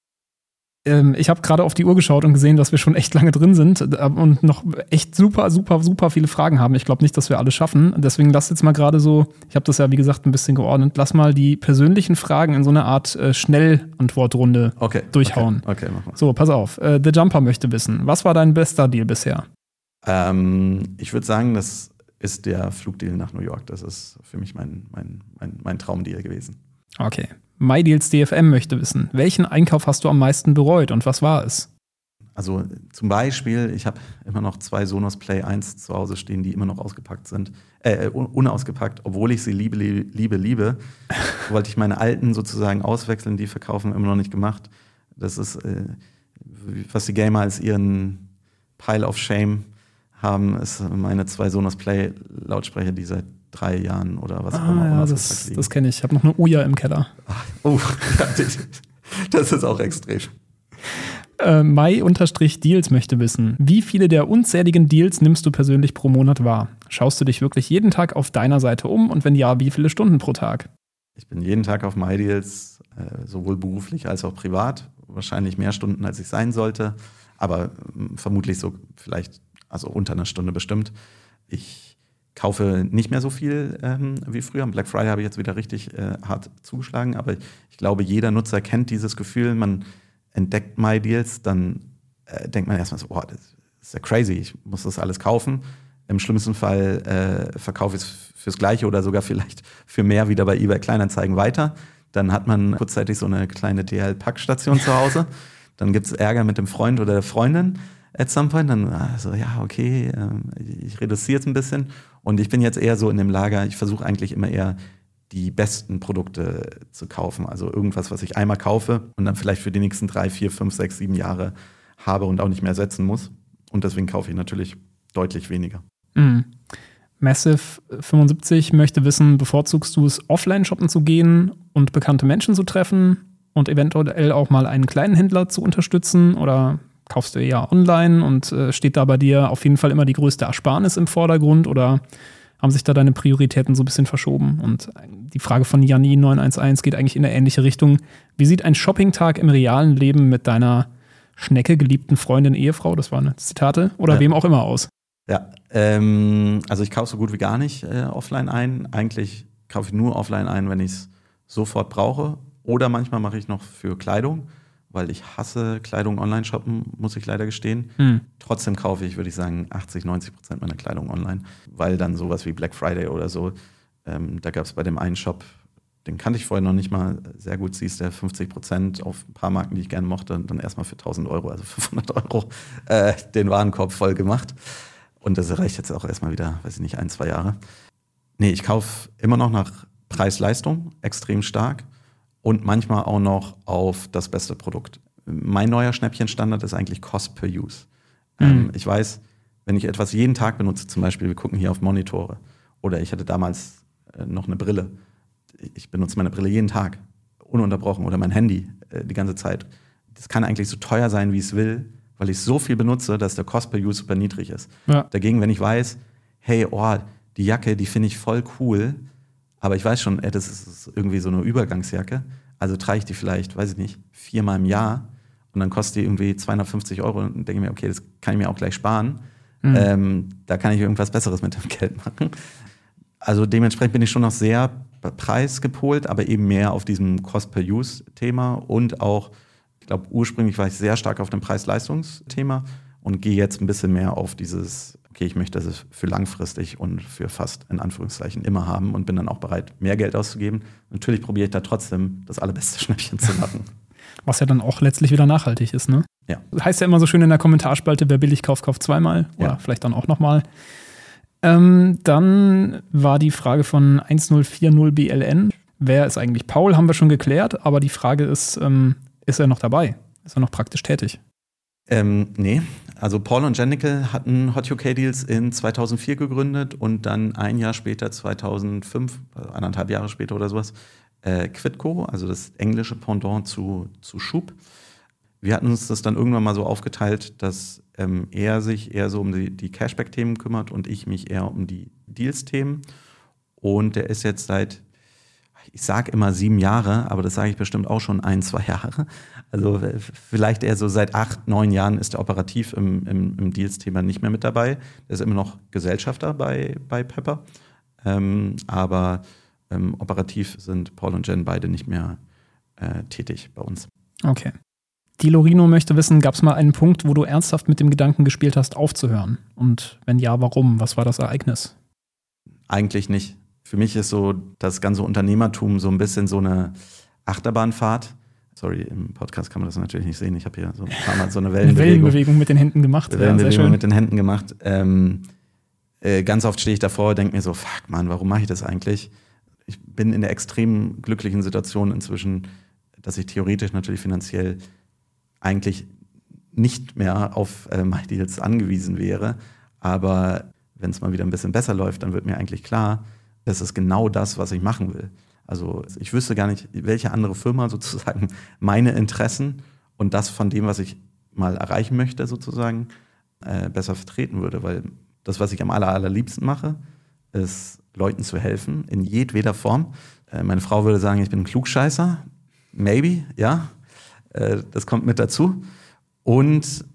Ähm, ich habe gerade auf die Uhr geschaut und gesehen, dass wir schon echt lange drin sind äh, und noch echt super, super, super viele Fragen haben. Ich glaube nicht, dass wir alle schaffen. Deswegen lass jetzt mal gerade so, ich habe das ja wie gesagt ein bisschen geordnet, lass mal die persönlichen Fragen in so eine Art äh, Schnellantwortrunde okay, durchhauen. Okay, okay, mach mal. So, pass auf. Äh, The Jumper möchte wissen, was war dein bester Deal bisher? Ähm, ich würde sagen, das ist der Flugdeal nach New York. Das ist für mich mein, mein, mein, mein Traumdeal gewesen. Okay. MyDeals DFM möchte wissen, welchen Einkauf hast du am meisten bereut und was war es? Also zum Beispiel, ich habe immer noch zwei Sonos Play 1 zu Hause stehen, die immer noch ausgepackt sind, äh, unausgepackt, obwohl ich sie liebe, liebe, liebe, wollte ich meine alten sozusagen auswechseln, die verkaufen immer noch nicht gemacht. Das ist, äh, was die Gamer als ihren Pile of Shame haben, ist meine zwei Sonos Play Lautsprecher, die seit drei Jahren oder was auch ah, immer. Ja, das, das kenne ich. Ich habe noch eine Uja im Keller. Ach, oh, das ist auch extrem. Äh, Mai-Deals möchte wissen, wie viele der unzähligen Deals nimmst du persönlich pro Monat wahr? Schaust du dich wirklich jeden Tag auf deiner Seite um und wenn ja, wie viele Stunden pro Tag? Ich bin jeden Tag auf MyDeals, äh, sowohl beruflich als auch privat. Wahrscheinlich mehr Stunden, als ich sein sollte, aber äh, vermutlich so vielleicht, also unter einer Stunde bestimmt. Ich kaufe nicht mehr so viel ähm, wie früher. Am Black Friday habe ich jetzt wieder richtig äh, hart zugeschlagen, aber ich glaube, jeder Nutzer kennt dieses Gefühl. Man entdeckt My Deals, dann äh, denkt man erstmal so, oh, das ist ja crazy, ich muss das alles kaufen. Im schlimmsten Fall äh, verkaufe ich es fürs Gleiche oder sogar vielleicht für mehr wieder bei eBay Kleinanzeigen weiter. Dann hat man kurzzeitig so eine kleine DL-Packstation zu Hause. Dann gibt es Ärger mit dem Freund oder der Freundin at some point. Dann also ja, okay, ähm, ich reduziere es ein bisschen. Und ich bin jetzt eher so in dem Lager, ich versuche eigentlich immer eher die besten Produkte zu kaufen. Also irgendwas, was ich einmal kaufe und dann vielleicht für die nächsten drei, vier, fünf, sechs, sieben Jahre habe und auch nicht mehr ersetzen muss. Und deswegen kaufe ich natürlich deutlich weniger. Mhm. Massive75 möchte wissen, bevorzugst du es, offline shoppen zu gehen und bekannte Menschen zu treffen und eventuell auch mal einen kleinen Händler zu unterstützen oder kaufst du eher online und äh, steht da bei dir auf jeden Fall immer die größte Ersparnis im Vordergrund oder haben sich da deine Prioritäten so ein bisschen verschoben? Und die Frage von Janni 911 geht eigentlich in eine ähnliche Richtung. Wie sieht ein Shoppingtag im realen Leben mit deiner Schnecke geliebten Freundin, Ehefrau, das waren Zitate, oder ja. wem auch immer aus? Ja, ähm, also ich kaufe so gut wie gar nicht äh, offline ein. Eigentlich kaufe ich nur offline ein, wenn ich es sofort brauche. Oder manchmal mache ich noch für Kleidung weil ich hasse Kleidung online shoppen, muss ich leider gestehen. Hm. Trotzdem kaufe ich, würde ich sagen, 80, 90 Prozent meiner Kleidung online, weil dann sowas wie Black Friday oder so, ähm, da gab es bei dem einen Shop, den kannte ich vorher noch nicht mal sehr gut, siehst du, 50 Prozent auf ein paar Marken, die ich gerne mochte, und dann erstmal für 1000 Euro, also 500 Euro, äh, den Warenkorb voll gemacht. Und das reicht jetzt auch erstmal wieder, weiß ich nicht, ein, zwei Jahre. Nee, ich kaufe immer noch nach Preis-Leistung extrem stark und manchmal auch noch auf das beste Produkt. Mein neuer Schnäppchenstandard ist eigentlich Cost per Use. Mhm. Ähm, ich weiß, wenn ich etwas jeden Tag benutze, zum Beispiel, wir gucken hier auf Monitore, oder ich hatte damals äh, noch eine Brille. Ich benutze meine Brille jeden Tag, ununterbrochen, oder mein Handy äh, die ganze Zeit. Das kann eigentlich so teuer sein, wie es will, weil ich so viel benutze, dass der Cost per Use super niedrig ist. Ja. Dagegen, wenn ich weiß, hey, oh, die Jacke, die finde ich voll cool, Aber ich weiß schon, ey, das ist irgendwie so eine Übergangsjacke. Also trage ich die vielleicht, weiß ich nicht, viermal im Jahr und dann kostet die irgendwie 250 Euro und denke mir, okay, das kann ich mir auch gleich sparen. Mhm. Ähm, da kann ich irgendwas Besseres mit dem Geld machen. Also dementsprechend bin ich schon noch sehr preisgepolt, aber eben mehr auf diesem Cost-per-Use-Thema und auch, ich glaube, ursprünglich war ich sehr stark auf dem Preis-Leistungs-Thema und gehe jetzt ein bisschen mehr auf dieses, okay, ich möchte das für langfristig und für fast in Anführungszeichen immer haben und bin dann auch bereit, mehr Geld auszugeben. Natürlich probiere ich da trotzdem das allerbeste Schnäppchen zu machen. Was ja dann auch letztlich wieder nachhaltig ist, ne? Ja. Heißt ja immer so schön in der Kommentarspalte, wer billig kauft, kauft zweimal oder ja. vielleicht dann auch nochmal. Ähm, dann war die Frage von 1040BLN. Wer ist eigentlich Paul? Haben wir schon geklärt, aber die Frage ist, ähm, ist er noch dabei? Ist er noch praktisch tätig? Ähm, nee, also Paul und Jenical hatten Hot UK Deals in 2004 gegründet und dann ein Jahr später, 2005, also anderthalb Jahre später oder sowas, äh, Quidco, also das englische Pendant zu, zu Schub. Wir hatten uns das dann irgendwann mal so aufgeteilt, dass ähm, er sich eher so um die, die Cashback-Themen kümmert und ich mich eher um die Deals-Themen. Und der ist jetzt seit, ich sage immer sieben Jahre, aber das sage ich bestimmt auch schon ein, zwei Jahre. Also vielleicht eher so seit acht, neun Jahren ist er operativ im, im, im Deals-Thema nicht mehr mit dabei. Er ist immer noch Gesellschafter bei, bei Pepper. Ähm, aber ähm, operativ sind Paul und Jen beide nicht mehr äh, tätig bei uns. Okay. Die Lorino möchte wissen, gab es mal einen Punkt, wo du ernsthaft mit dem Gedanken gespielt hast, aufzuhören? Und wenn ja, warum? Was war das Ereignis? Eigentlich nicht. Für mich ist so das ganze Unternehmertum so ein bisschen so eine Achterbahnfahrt. Sorry, im Podcast kann man das natürlich nicht sehen. Ich habe hier so ein paar Mal so eine Wellenbewegung, eine Wellenbewegung mit den Händen gemacht. Wellenbewegung ja, mit den Händen gemacht. Ähm, äh, ganz oft stehe ich davor und denke mir so, fuck man, warum mache ich das eigentlich? Ich bin in der extrem glücklichen Situation inzwischen, dass ich theoretisch natürlich finanziell eigentlich nicht mehr auf äh, MyDeals angewiesen wäre. Aber wenn es mal wieder ein bisschen besser läuft, dann wird mir eigentlich klar, das ist genau das, was ich machen will. Also ich wüsste gar nicht, welche andere Firma sozusagen meine Interessen und das von dem, was ich mal erreichen möchte, sozusagen äh, besser vertreten würde. Weil das, was ich am aller, allerliebsten mache, ist Leuten zu helfen, in jedweder Form. Äh, meine Frau würde sagen, ich bin ein Klugscheißer. Maybe, ja. Äh, das kommt mit dazu. Und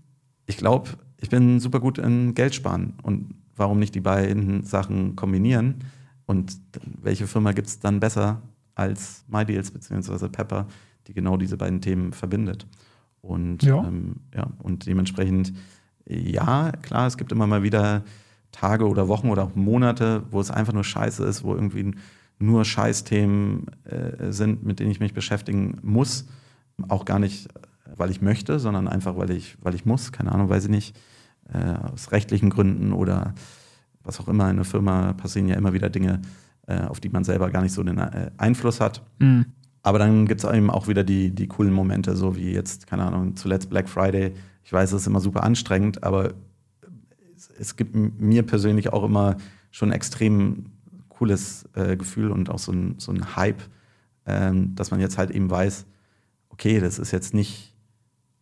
ich glaube, ich bin super gut in Geld sparen. Und warum nicht die beiden Sachen kombinieren? Und welche Firma gibt es dann besser als MyDeals bzw. Pepper, die genau diese beiden Themen verbindet? Und ja, ähm, ja und dementsprechend, ja, klar, es gibt immer mal wieder Tage oder Wochen oder auch Monate, wo es einfach nur scheiße ist, wo irgendwie nur Scheißthemen äh, sind, mit denen ich mich beschäftigen muss. Auch gar nicht, weil ich möchte, sondern einfach, weil ich, weil ich muss. Keine Ahnung, weiß ich nicht. Äh, aus rechtlichen Gründen oder was auch immer in einer Firma passieren ja immer wieder Dinge, äh, auf die man selber gar nicht so den äh, Einfluss hat. Mhm. Aber dann gibt es eben auch wieder die, die coolen Momente, so wie jetzt, keine Ahnung, zuletzt Black Friday. Ich weiß, es ist immer super anstrengend, aber es, es gibt mir persönlich auch immer schon ein extrem cooles äh, Gefühl und auch so ein, so ein Hype, ähm, dass man jetzt halt eben weiß, okay, das ist jetzt nicht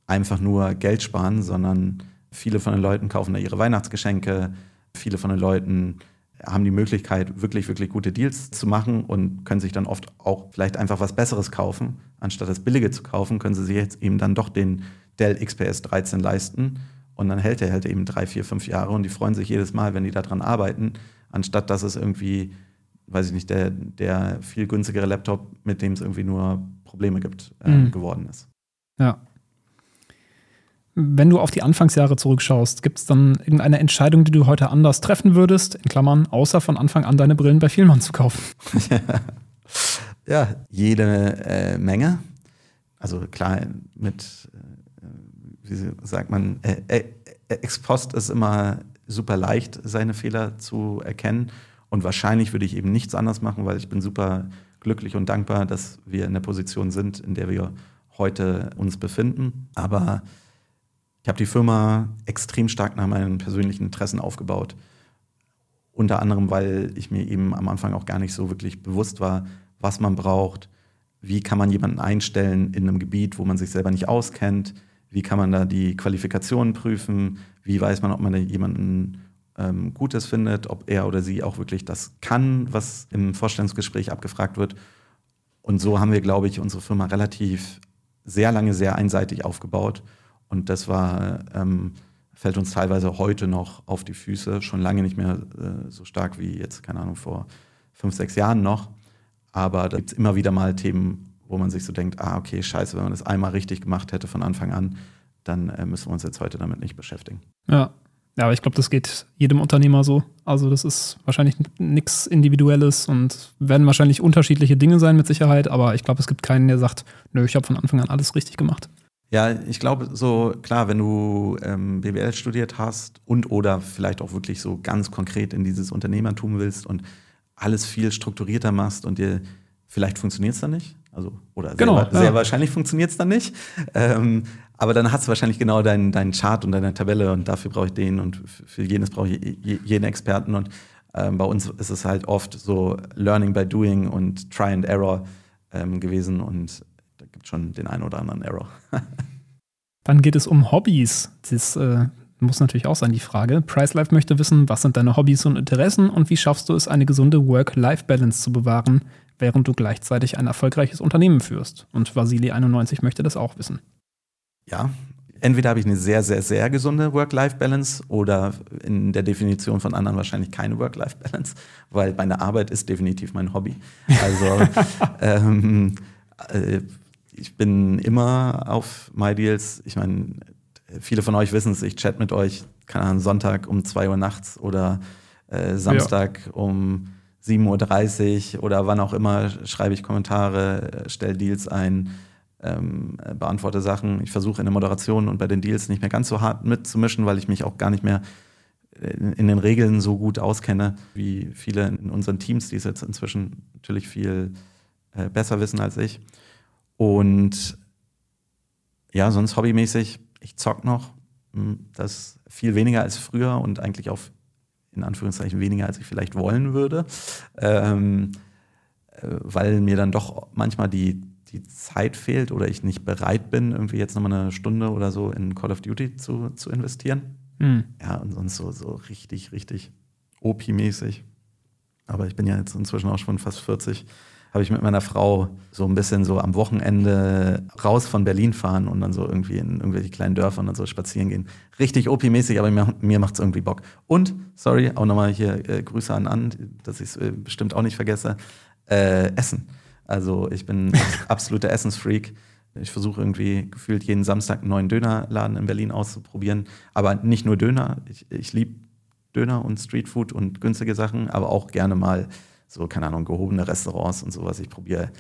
einfach nur Geld sparen, sondern viele von den Leuten kaufen da ihre Weihnachtsgeschenke, viele von den Leuten haben die Möglichkeit, wirklich, wirklich gute Deals zu machen und können sich dann oft auch vielleicht einfach was Besseres kaufen. Anstatt das Billige zu kaufen, können sie sich jetzt eben dann doch den Dell XPS 13 leisten. Und dann hält er halt eben drei, vier, fünf Jahre und die freuen sich jedes Mal, wenn die daran arbeiten, anstatt dass es irgendwie, weiß ich nicht, der, der viel günstigere Laptop, mit dem es irgendwie nur Probleme gibt, äh, mhm. geworden ist. Ja. Wenn du auf die Anfangsjahre zurückschaust, gibt es dann irgendeine Entscheidung, die du heute anders treffen würdest, in Klammern, außer von Anfang an deine Brillen bei Vielmann zu kaufen? ja, jede äh, Menge. Also klar, mit, äh, wie sagt man, äh, äh, ex post ist immer super leicht, seine Fehler zu erkennen. Und wahrscheinlich würde ich eben nichts anders machen, weil ich bin super glücklich und dankbar, dass wir in der Position sind, in der wir heute uns befinden. Aber ich habe die Firma extrem stark nach meinen persönlichen Interessen aufgebaut. Unter anderem, weil ich mir eben am Anfang auch gar nicht so wirklich bewusst war, was man braucht, wie kann man jemanden einstellen in einem Gebiet, wo man sich selber nicht auskennt, wie kann man da die Qualifikationen prüfen, wie weiß man, ob man da jemanden ähm, Gutes findet, ob er oder sie auch wirklich das kann, was im Vorstellungsgespräch abgefragt wird. Und so haben wir, glaube ich, unsere Firma relativ sehr lange sehr einseitig aufgebaut. Und das war, ähm, fällt uns teilweise heute noch auf die Füße, schon lange nicht mehr äh, so stark wie jetzt, keine Ahnung, vor fünf, sechs Jahren noch. Aber da gibt es immer wieder mal Themen, wo man sich so denkt, ah, okay, scheiße, wenn man das einmal richtig gemacht hätte von Anfang an, dann äh, müssen wir uns jetzt heute damit nicht beschäftigen. Ja, ja, aber ich glaube, das geht jedem Unternehmer so. Also das ist wahrscheinlich nichts Individuelles und werden wahrscheinlich unterschiedliche Dinge sein mit Sicherheit, aber ich glaube, es gibt keinen, der sagt, nö, ich habe von Anfang an alles richtig gemacht. Ja, ich glaube, so klar, wenn du ähm, BWL studiert hast und oder vielleicht auch wirklich so ganz konkret in dieses Unternehmertum willst und alles viel strukturierter machst und dir vielleicht funktioniert es dann nicht. Also, oder genau, sehr, ja. sehr wahrscheinlich funktioniert es dann nicht. Ähm, aber dann hast du wahrscheinlich genau deinen dein Chart und deine Tabelle und dafür brauche ich den und für jenes brauche ich jeden Experten. Und ähm, bei uns ist es halt oft so Learning by Doing und Try and Error ähm, gewesen und schon den einen oder anderen Error. dann geht es um Hobbys. Das äh, muss natürlich auch sein, die Frage. PriceLife möchte wissen, was sind deine Hobbys und Interessen und wie schaffst du es, eine gesunde Work-Life-Balance zu bewahren, während du gleichzeitig ein erfolgreiches Unternehmen führst. Und Vasili91 möchte das auch wissen ja, entweder habe ich eine sehr, sehr, sehr gesunde Work-Life-Balance oder in der Definition von anderen wahrscheinlich keine Work-Life-Balance, weil meine Arbeit ist definitiv mein Hobby. Also ähm, äh, ich bin immer auf MyDeals. Ich meine, viele von euch wissen es, ich chat mit euch, keine Ahnung, Sonntag um 2 Uhr nachts oder äh, Samstag ja. um 7.30 Uhr oder wann auch immer schreibe ich Kommentare, äh, stelle Deals ein ähm, beantworte Sachen. Ich versuche in der Moderation und bei den Deals nicht mehr ganz so hart mitzumischen, weil ich mich auch gar nicht mehr in, in, den Regeln so gut auskenne wie viele in unseren Teams, die es jetzt inzwischen natürlich viel äh, besser wissen als ich. Und ja, sonst hobbymäßig, ich zock noch. Hm, das viel weniger als früher und eigentlich auch in Anführungszeichen weniger, als ich vielleicht wollen würde. Ähm, äh, weil mir dann doch manchmal die die Zeit fehlt oder ich nicht bereit bin, irgendwie jetzt nochmal eine Stunde oder so in Call of Duty zu, zu investieren. Mhm. Ja, und sonst so, so richtig, richtig OP-mäßig. Aber ich bin ja jetzt inzwischen auch schon fast 40. Habe ich mit meiner Frau so ein bisschen so am Wochenende raus von Berlin fahren und dann so irgendwie in irgendwelche kleinen Dörfer und dann so spazieren gehen. Richtig OP-mäßig, aber mir, mir macht es irgendwie Bock. Und, sorry, auch nochmal hier äh, Grüße an An, dass ich es äh, bestimmt auch nicht vergesse. Äh, Essen. Also ich bin absoluter Essensfreak. Ich versuche irgendwie gefühlt jeden Samstag einen neuen Dönerladen in Berlin auszuprobieren. Aber nicht nur Döner. Ich, ich liebe Döner und Streetfood und günstige Sachen, aber auch gerne mal so, keine Ahnung, gehobene Restaurants und sowas. Ich probiere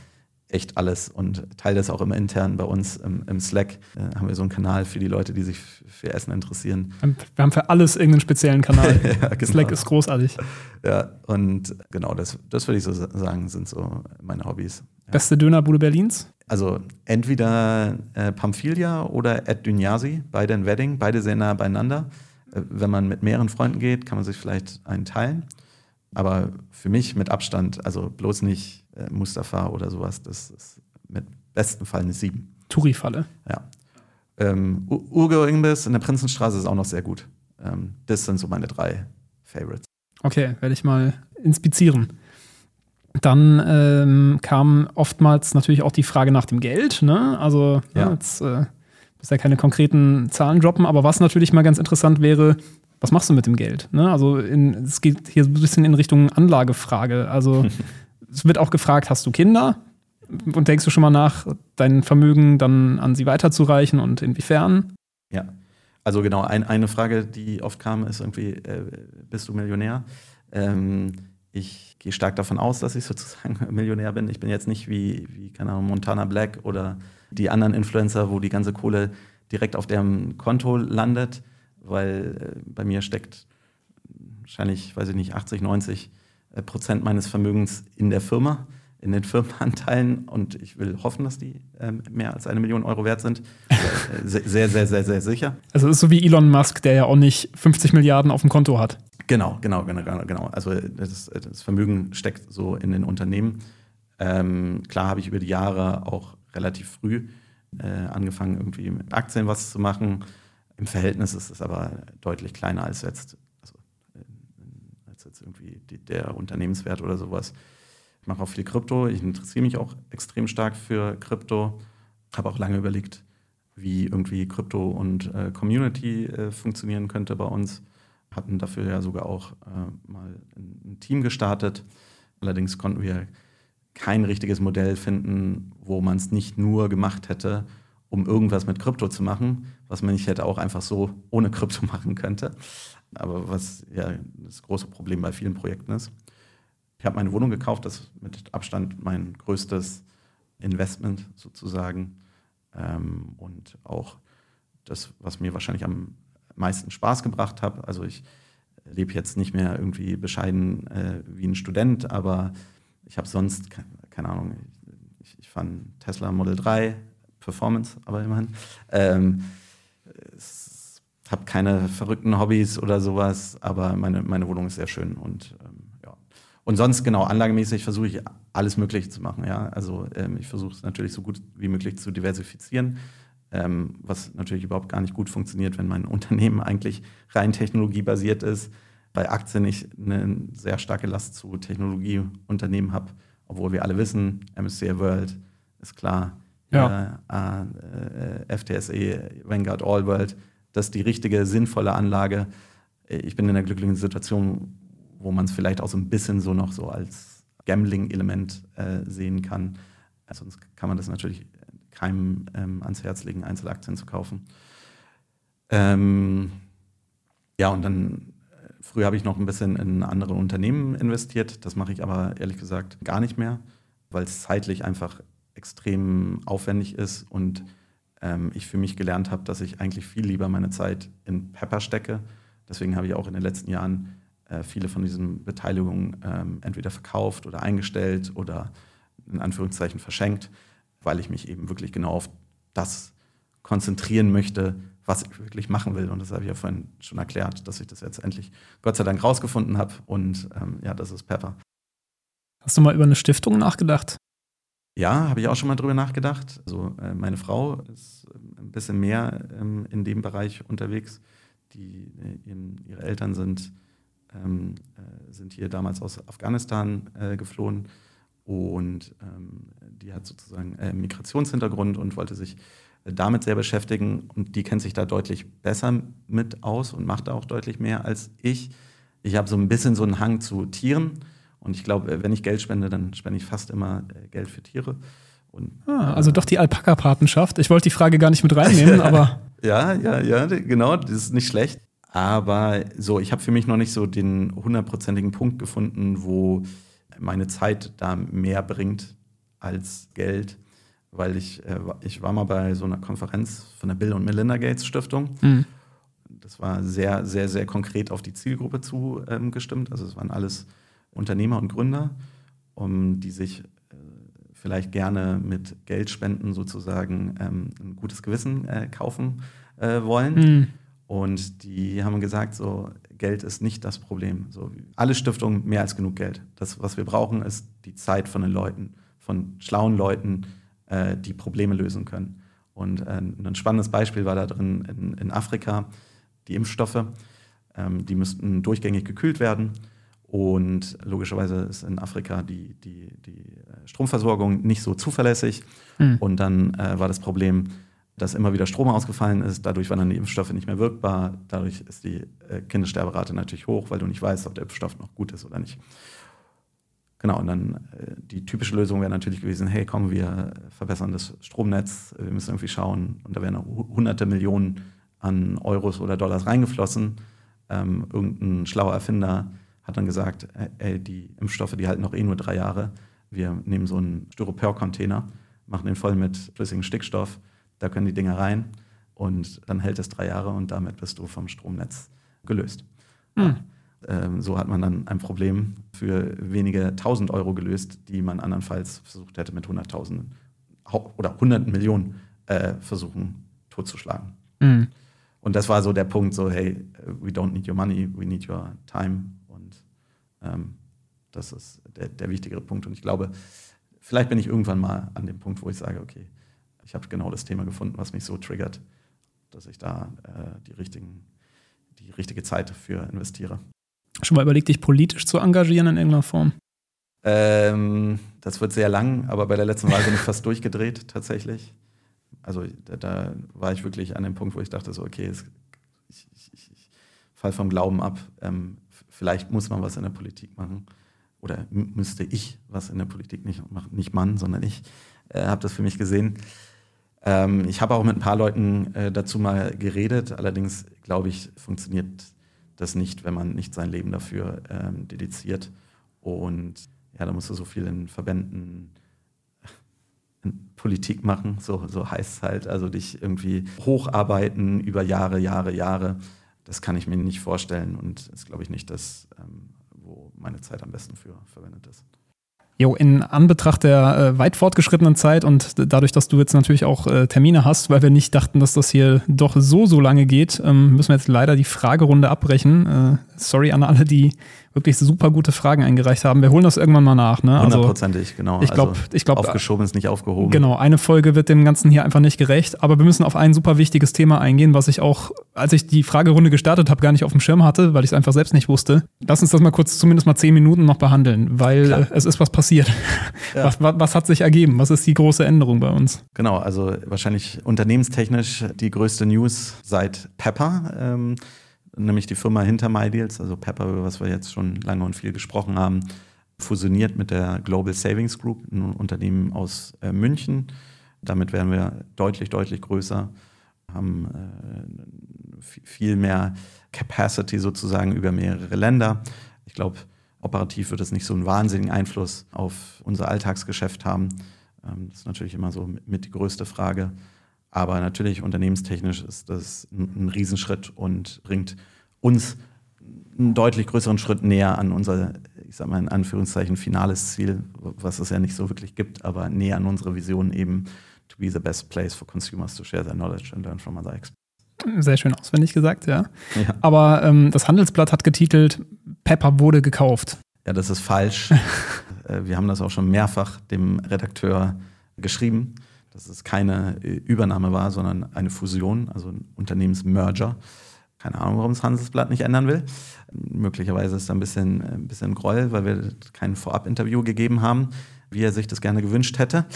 echt alles und teile das auch immer intern bei uns im, im Slack. Äh, haben wir so einen Kanal für die Leute, die sich für Essen interessieren. Wir haben für alles irgendeinen speziellen Kanal. ja, genau. Slack ist großartig. Ja, und genau, das, das würde ich so sagen, sind so meine Hobbys. Ja. Beste Dönerbude Berlins? Also entweder äh, Pamphilia oder Ed Dunyasi, beide in Wedding, beide sehr nah beieinander. Äh, wenn man mit mehreren Freunden geht, kann man sich vielleicht einen teilen. Aber für mich mit Abstand, also bloß nicht äh, Mustafa oder sowas, das ist mit besten Fall eine 7. Touri-Falle. Ja. Ähm, Urgo Imbiss in der Prinzenstraße ist auch noch sehr gut. Ähm, das sind so meine drei Favorites. Okay, werde ich mal inspizieren. Dann ähm, kam oftmals natürlich auch die Frage nach dem Geld. Ne? Also ja. Ja, jetzt äh, ja keine konkreten Zahlen droppen, aber was natürlich mal ganz interessant wäre, was machst du mit dem Geld? Ne? Also in, es geht hier so ein bisschen in Richtung Anlagefrage. Also es wird auch gefragt, hast du Kinder? Und denkst du schon mal nach, dein Vermögen dann an sie weiterzureichen und inwiefern? Ja, also genau, ein, eine Frage, die oft kam, ist irgendwie, äh, bist du Millionär? Ähm, ich gehe stark davon aus, dass ich sozusagen Millionär bin. Ich bin jetzt nicht wie, wie keine Ahnung, Montana Black oder die anderen Influencer, wo die ganze Kohle direkt auf deren Konto landet, weil äh, bei mir steckt wahrscheinlich, weiß ich nicht, 80, 90 äh, Prozent meines Vermögens in der Firma, in den Firmenanteilen und ich will hoffen, dass die ähm, mehr als eine Million Euro wert sind. Äh, sehr, sehr, sehr, sehr sicher. Also es ist so wie Elon Musk, der ja auch nicht 50 Milliarden auf dem Konto hat. Genau, genau, genau, genau. Also das, das Vermögen steckt so in den Unternehmen. Ähm, klar habe ich über die Jahre auch relativ früh äh, angefangen, irgendwie mit Aktien was zu machen. Im Verhältnis ist es aber deutlich kleiner als jetzt jetzt irgendwie die, der Unternehmenswert oder sowas. Ich mache auch viel Krypto. Ich interessiere mich auch extrem stark für Krypto. Habe auch lange überlegt, wie irgendwie Krypto und äh, Community äh, funktionieren könnte bei uns. Hatten dafür ja sogar auch äh, mal ein, Team gestartet. Allerdings konnten wir kein richtiges Modell finden, wo man es nicht nur gemacht hätte, um irgendwas mit Krypto zu machen, was man nicht hätte auch einfach so ohne Krypto machen könnte. Aber was ja das große Problem bei vielen Projekten ist. Ich habe meine Wohnung gekauft, das ist mit Abstand mein größtes Investment sozusagen. Ähm, und auch das, was mir wahrscheinlich am meisten Spaß gebracht hat. Also ich lebe jetzt nicht mehr irgendwie bescheiden äh, wie ein Student, aber ich habe sonst, keine Ahnung, ich, ich fand Tesla Model 3 Performance, aber immerhin. Ähm, habe keine verrückten Hobbys oder sowas, aber meine, meine Wohnung ist sehr schön und ähm, ja. Und sonst, genau, anlagemäßig versuche ich alles Mögliche zu machen, ja. Also ähm, ich versuche es natürlich so gut wie möglich zu diversifizieren, ähm, was natürlich überhaupt gar nicht gut funktioniert, wenn mein Unternehmen eigentlich rein technologiebasiert ist. Bei Aktien ich eine sehr starke Last zu Technologieunternehmen habe, obwohl wir alle wissen, MSCI World ist klar, ja. äh, äh, FTSE, Vanguard All World, das ist die richtige, sinnvolle Anlage. Ich bin in der glücklichen Situation, wo man es vielleicht auch so ein bisschen so noch so als Gambling-Element äh, sehen kann. Also sonst kann man das natürlich keinem ähm, ans Herz legen, Einzelaktien zu kaufen. Ähm, ja, und dann äh, früher habe ich noch ein bisschen in andere Unternehmen investiert. Das mache ich aber ehrlich gesagt gar nicht mehr, weil es zeitlich einfach extrem aufwendig ist und ähm, ich für mich gelernt habe, dass ich eigentlich viel lieber meine Zeit in Pepper stecke. Deswegen habe ich auch in den letzten Jahren äh, viele von diesen Beteiligungen ähm, entweder verkauft oder eingestellt oder in Anführungszeichen verschenkt, weil ich mich eben wirklich genau auf das konzentrieren möchte, was ich wirklich machen will. Und das habe ich ja vorhin schon erklärt, dass ich das jetzt endlich Gott sei Dank rausgefunden habe. Und ähm, ja, das ist Pepper. Hast du mal über eine Stiftung nachgedacht? Ja, habe ich auch schon mal drüber nachgedacht. Also äh, meine Frau ist äh, ein bisschen mehr ähm, in dem Bereich unterwegs. Die, äh, ihre Eltern sind, ähm, äh, sind hier damals aus Afghanistan äh, geflohen und ähm, die hat sozusagen äh, Migrationshintergrund und wollte sich damit sehr beschäftigen und die kennt sich da deutlich besser mit aus und macht da auch deutlich mehr als ich. Ich habe so ein bisschen so einen Hang zu Tieren und ich glaube, wenn ich Geld spende, dann spende ich fast immer äh, Geld für Tiere. Und, ah, also doch die Alpaka-Patenschaft. Ich wollte die Frage gar nicht mit reinnehmen, aber. ja, ja, ja, genau, das ist nicht schlecht. Aber so, ich habe für mich noch nicht so den hundertprozentigen Punkt gefunden, wo meine Zeit da mehr bringt als Geld. Weil ich, äh, ich war mal bei so einer Konferenz von der Bill und Melinda Gates Stiftung. Mhm. Das war sehr, sehr, sehr konkret auf die Zielgruppe zugestimmt. Ähm, also es waren alles Unternehmer und Gründer, um die sich äh, vielleicht gerne mit Geldspenden sozusagen ähm, ein gutes Gewissen äh, kaufen äh, wollen. Mhm. Und die haben gesagt, so Geld ist nicht das Problem. So, alle Stiftungen mehr als genug Geld. Das, was wir brauchen, ist die Zeit von den Leuten, von schlauen Leuten, äh, die Probleme lösen können. Und äh, ein spannendes Beispiel war da drin in, in Afrika, die Impfstoffe. Ähm, die müssten durchgängig gekühlt werden. Und logischerweise ist in Afrika die, die, die äh, Stromversorgung nicht so zuverlässig. Mhm. Und dann äh, war das Problem, dass immer wieder Strom ausgefallen ist. Dadurch waren dann die Impfstoffe nicht mehr wirkbar. Dadurch ist die äh, Kindessterberate natürlich hoch, weil du nicht weißt, ob der Impfstoff noch gut ist oder nicht. Genau, und dann äh, die typische Lösung wäre natürlich gewesen, hey, komm, wir verbessern das Stromnetz, wir müssen irgendwie schauen. Und da wären hunderte Millionen an Euros oder Dollars reingeflossen. Ähm, irgendein schlauer Erfinder hat dann gesagt, ey, die Impfstoffe, die halten noch eh nur drei Jahre. Wir nehmen so einen Styropor-Container, machen den voll mit flüssigem Stickstoff, da können die Dinger rein und dann hält es drei Jahre und damit bist du vom Stromnetz gelöst. Mhm. Ähm, so hat man dann ein Problem für wenige tausend Euro gelöst, die man andernfalls versucht hätte mit hunderttausenden oder hunderten Millionen äh, versuchen totzuschlagen. Mhm. Und das war so der Punkt, so hey, we don't need your money, we need your time das ist der, der wichtigere Punkt. Und ich glaube, vielleicht bin ich irgendwann mal an dem Punkt, wo ich sage, okay, ich habe genau das Thema gefunden, was mich so triggert, dass ich da äh, die, richtigen, die richtige Zeit dafür investiere. Schon mal überlegt, dich politisch zu engagieren in irgendeiner Form? Ähm, das wird sehr lang, aber bei der letzten Wahl bin ich fast durchgedreht, tatsächlich. Also da, da, war ich wirklich an dem Punkt, wo ich dachte, so, okay, es, ich, ich, ich fall vom Glauben ab. Ähm, vielleicht muss man was in der Politik machen. Oder müsste ich was in der Politik nicht machen. Nicht Mann, sondern ich äh, habe das für mich gesehen. Ähm, ich habe auch mit ein paar Leuten äh, dazu mal geredet. Allerdings, glaube ich, funktioniert das nicht, wenn man nicht sein Leben dafür ähm, dediziert. Und ja, da musst du so viel in Verbänden in Politik machen, so, so heißt es halt. Also dich irgendwie hocharbeiten über Jahre, Jahre, Jahre. Das kann ich mir nicht vorstellen und ist, glaube ich, nicht das, ähm, wo meine Zeit am besten für verwendet ist. Jo, in Anbetracht der äh, weit fortgeschrittenen Zeit und dadurch, dass du jetzt natürlich auch äh, Termine hast, weil wir nicht dachten, dass das hier doch so, so lange geht, ähm, müssen wir jetzt leider die Fragerunde abbrechen. Äh, sorry an alle, die wirklich super gute Fragen eingereicht haben. Wir holen das irgendwann mal nach. Ne? Also, Hundertprozentig, genau. Ich glaube, also, ich glaube, aufgeschoben ist nicht aufgehoben. Genau, eine Folge wird dem Ganzen hier einfach nicht gerecht. Aber wir müssen auf ein super wichtiges Thema eingehen, was ich auch, als ich die Fragerunde gestartet habe, gar nicht auf dem Schirm hatte, weil ich es einfach selbst nicht wusste. Lass uns das mal kurz, zumindest mal zehn Minuten noch behandeln, weil Klar. es ist was passiert. Ja. Was, was, was hat sich ergeben? Was ist die große Änderung bei uns? Genau, also wahrscheinlich unternehmenstechnisch die größte News seit Pepper. Ähm, nämlich die Firma hinter MyDeals, also Pepper, über was wir jetzt schon lange und viel gesprochen haben, fusioniert mit der Global Savings Group, ein Unternehmen aus äh, München. Damit werden wir deutlich, deutlich größer, haben äh, viel mehr Capacity sozusagen über mehrere Länder. Ich glaube, operativ wird es nicht so einen wahnsinnigen Einfluss auf unser Alltagsgeschäft haben. Ähm, das ist natürlich immer so mit die größte Frage. Aber natürlich unternehmenstechnisch ist das ein, ein Riesenschritt und bringt uns einen deutlich größeren Schritt näher an unser, ich sag mal in Anführungszeichen, finales Ziel, was es ja nicht so wirklich gibt, aber näher an unsere Vision eben, to be the best place for consumers to share their knowledge and learn from other experts. Sehr schön auswendig gesagt, ja. ja. Aber ähm, das Handelsblatt hat getitelt, Pepper wurde gekauft. Ja, das ist falsch. Äh, wir haben das auch schon mehrfach dem Redakteur geschrieben dass es keine äh, Übernahme war, sondern eine Fusion, also ein Unternehmensmerger. Keine Ahnung, warum das Handelsblatt nicht ändern will. Möglicherweise ist da ein bisschen, ein bisschen Groll, weil wir kein Vorab-Interview gegeben haben, wie er sich das gerne gewünscht hätte.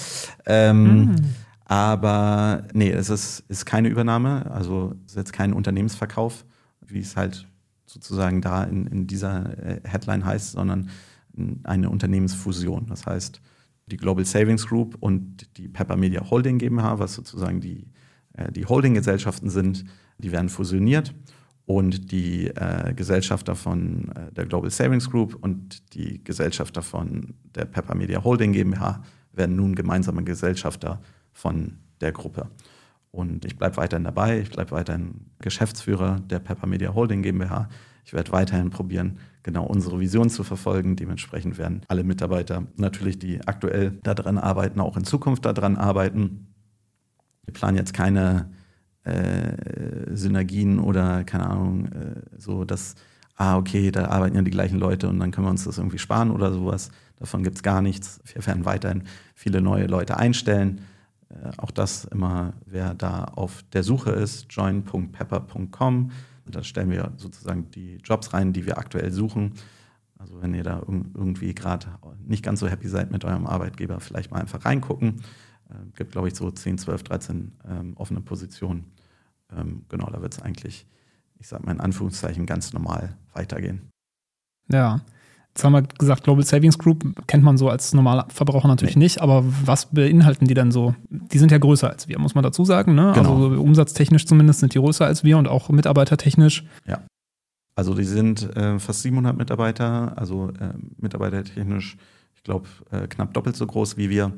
Ähm, mhm. Aber nee, es ist, ist keine Übernahme, also es ist jetzt kein Unternehmensverkauf, wie es halt sozusagen da in, in dieser äh, Headline heißt, sondern eine Unternehmensfusion. Das heißt, die Global Savings Group und die Pepper Media Holding GmbH, was sozusagen die, äh, die Holding-Gesellschaften sind, die werden fusioniert und die äh, Gesellschafter von äh, der Global Savings Group und die Gesellschafter von der Pepper Media Holding GmbH werden nun gemeinsame Gesellschafter von der Gruppe. Und ich bleibe weiterhin dabei, ich bleibe weiterhin Geschäftsführer der Pepper Media Holding GmbH. Ich werde weiterhin probieren, genau unsere Vision zu verfolgen. Dementsprechend werden alle Mitarbeiter natürlich, die aktuell daran arbeiten, auch in Zukunft daran arbeiten. Wir planen jetzt keine äh, Synergien oder keine Ahnung, äh, so dass, ah, okay, da arbeiten ja die gleichen Leute und dann können wir uns das irgendwie sparen oder sowas. Davon gibt es gar nichts. Wir werden weiterhin viele neue Leute einstellen. Äh, auch das immer, wer da auf der Suche ist, join.pepper.com. Da stellen wir sozusagen die Jobs rein, die wir aktuell suchen. Also wenn ihr da irgendwie gerade nicht ganz so happy seid mit eurem Arbeitgeber, vielleicht mal einfach reingucken. Es äh, gibt, glaube ich, so 10, 12, 13 ähm, offene Positionen. Ähm, genau, da wird es eigentlich, ich sage mal in Anführungszeichen, ganz normal weitergehen. Ja, Jetzt haben wir gesagt, Global Savings Group kennt man so als normaler Verbraucher natürlich nee. nicht, aber was beinhalten die denn so? Die sind ja größer als wir, muss man dazu sagen. Ne? Genau. Also umsatztechnisch zumindest sind die größer als wir und auch mitarbeitertechnisch. Ja. Also die sind äh, fast 700 Mitarbeiter, also äh, mitarbeitertechnisch, ich glaube, äh, knapp doppelt so groß wie wir.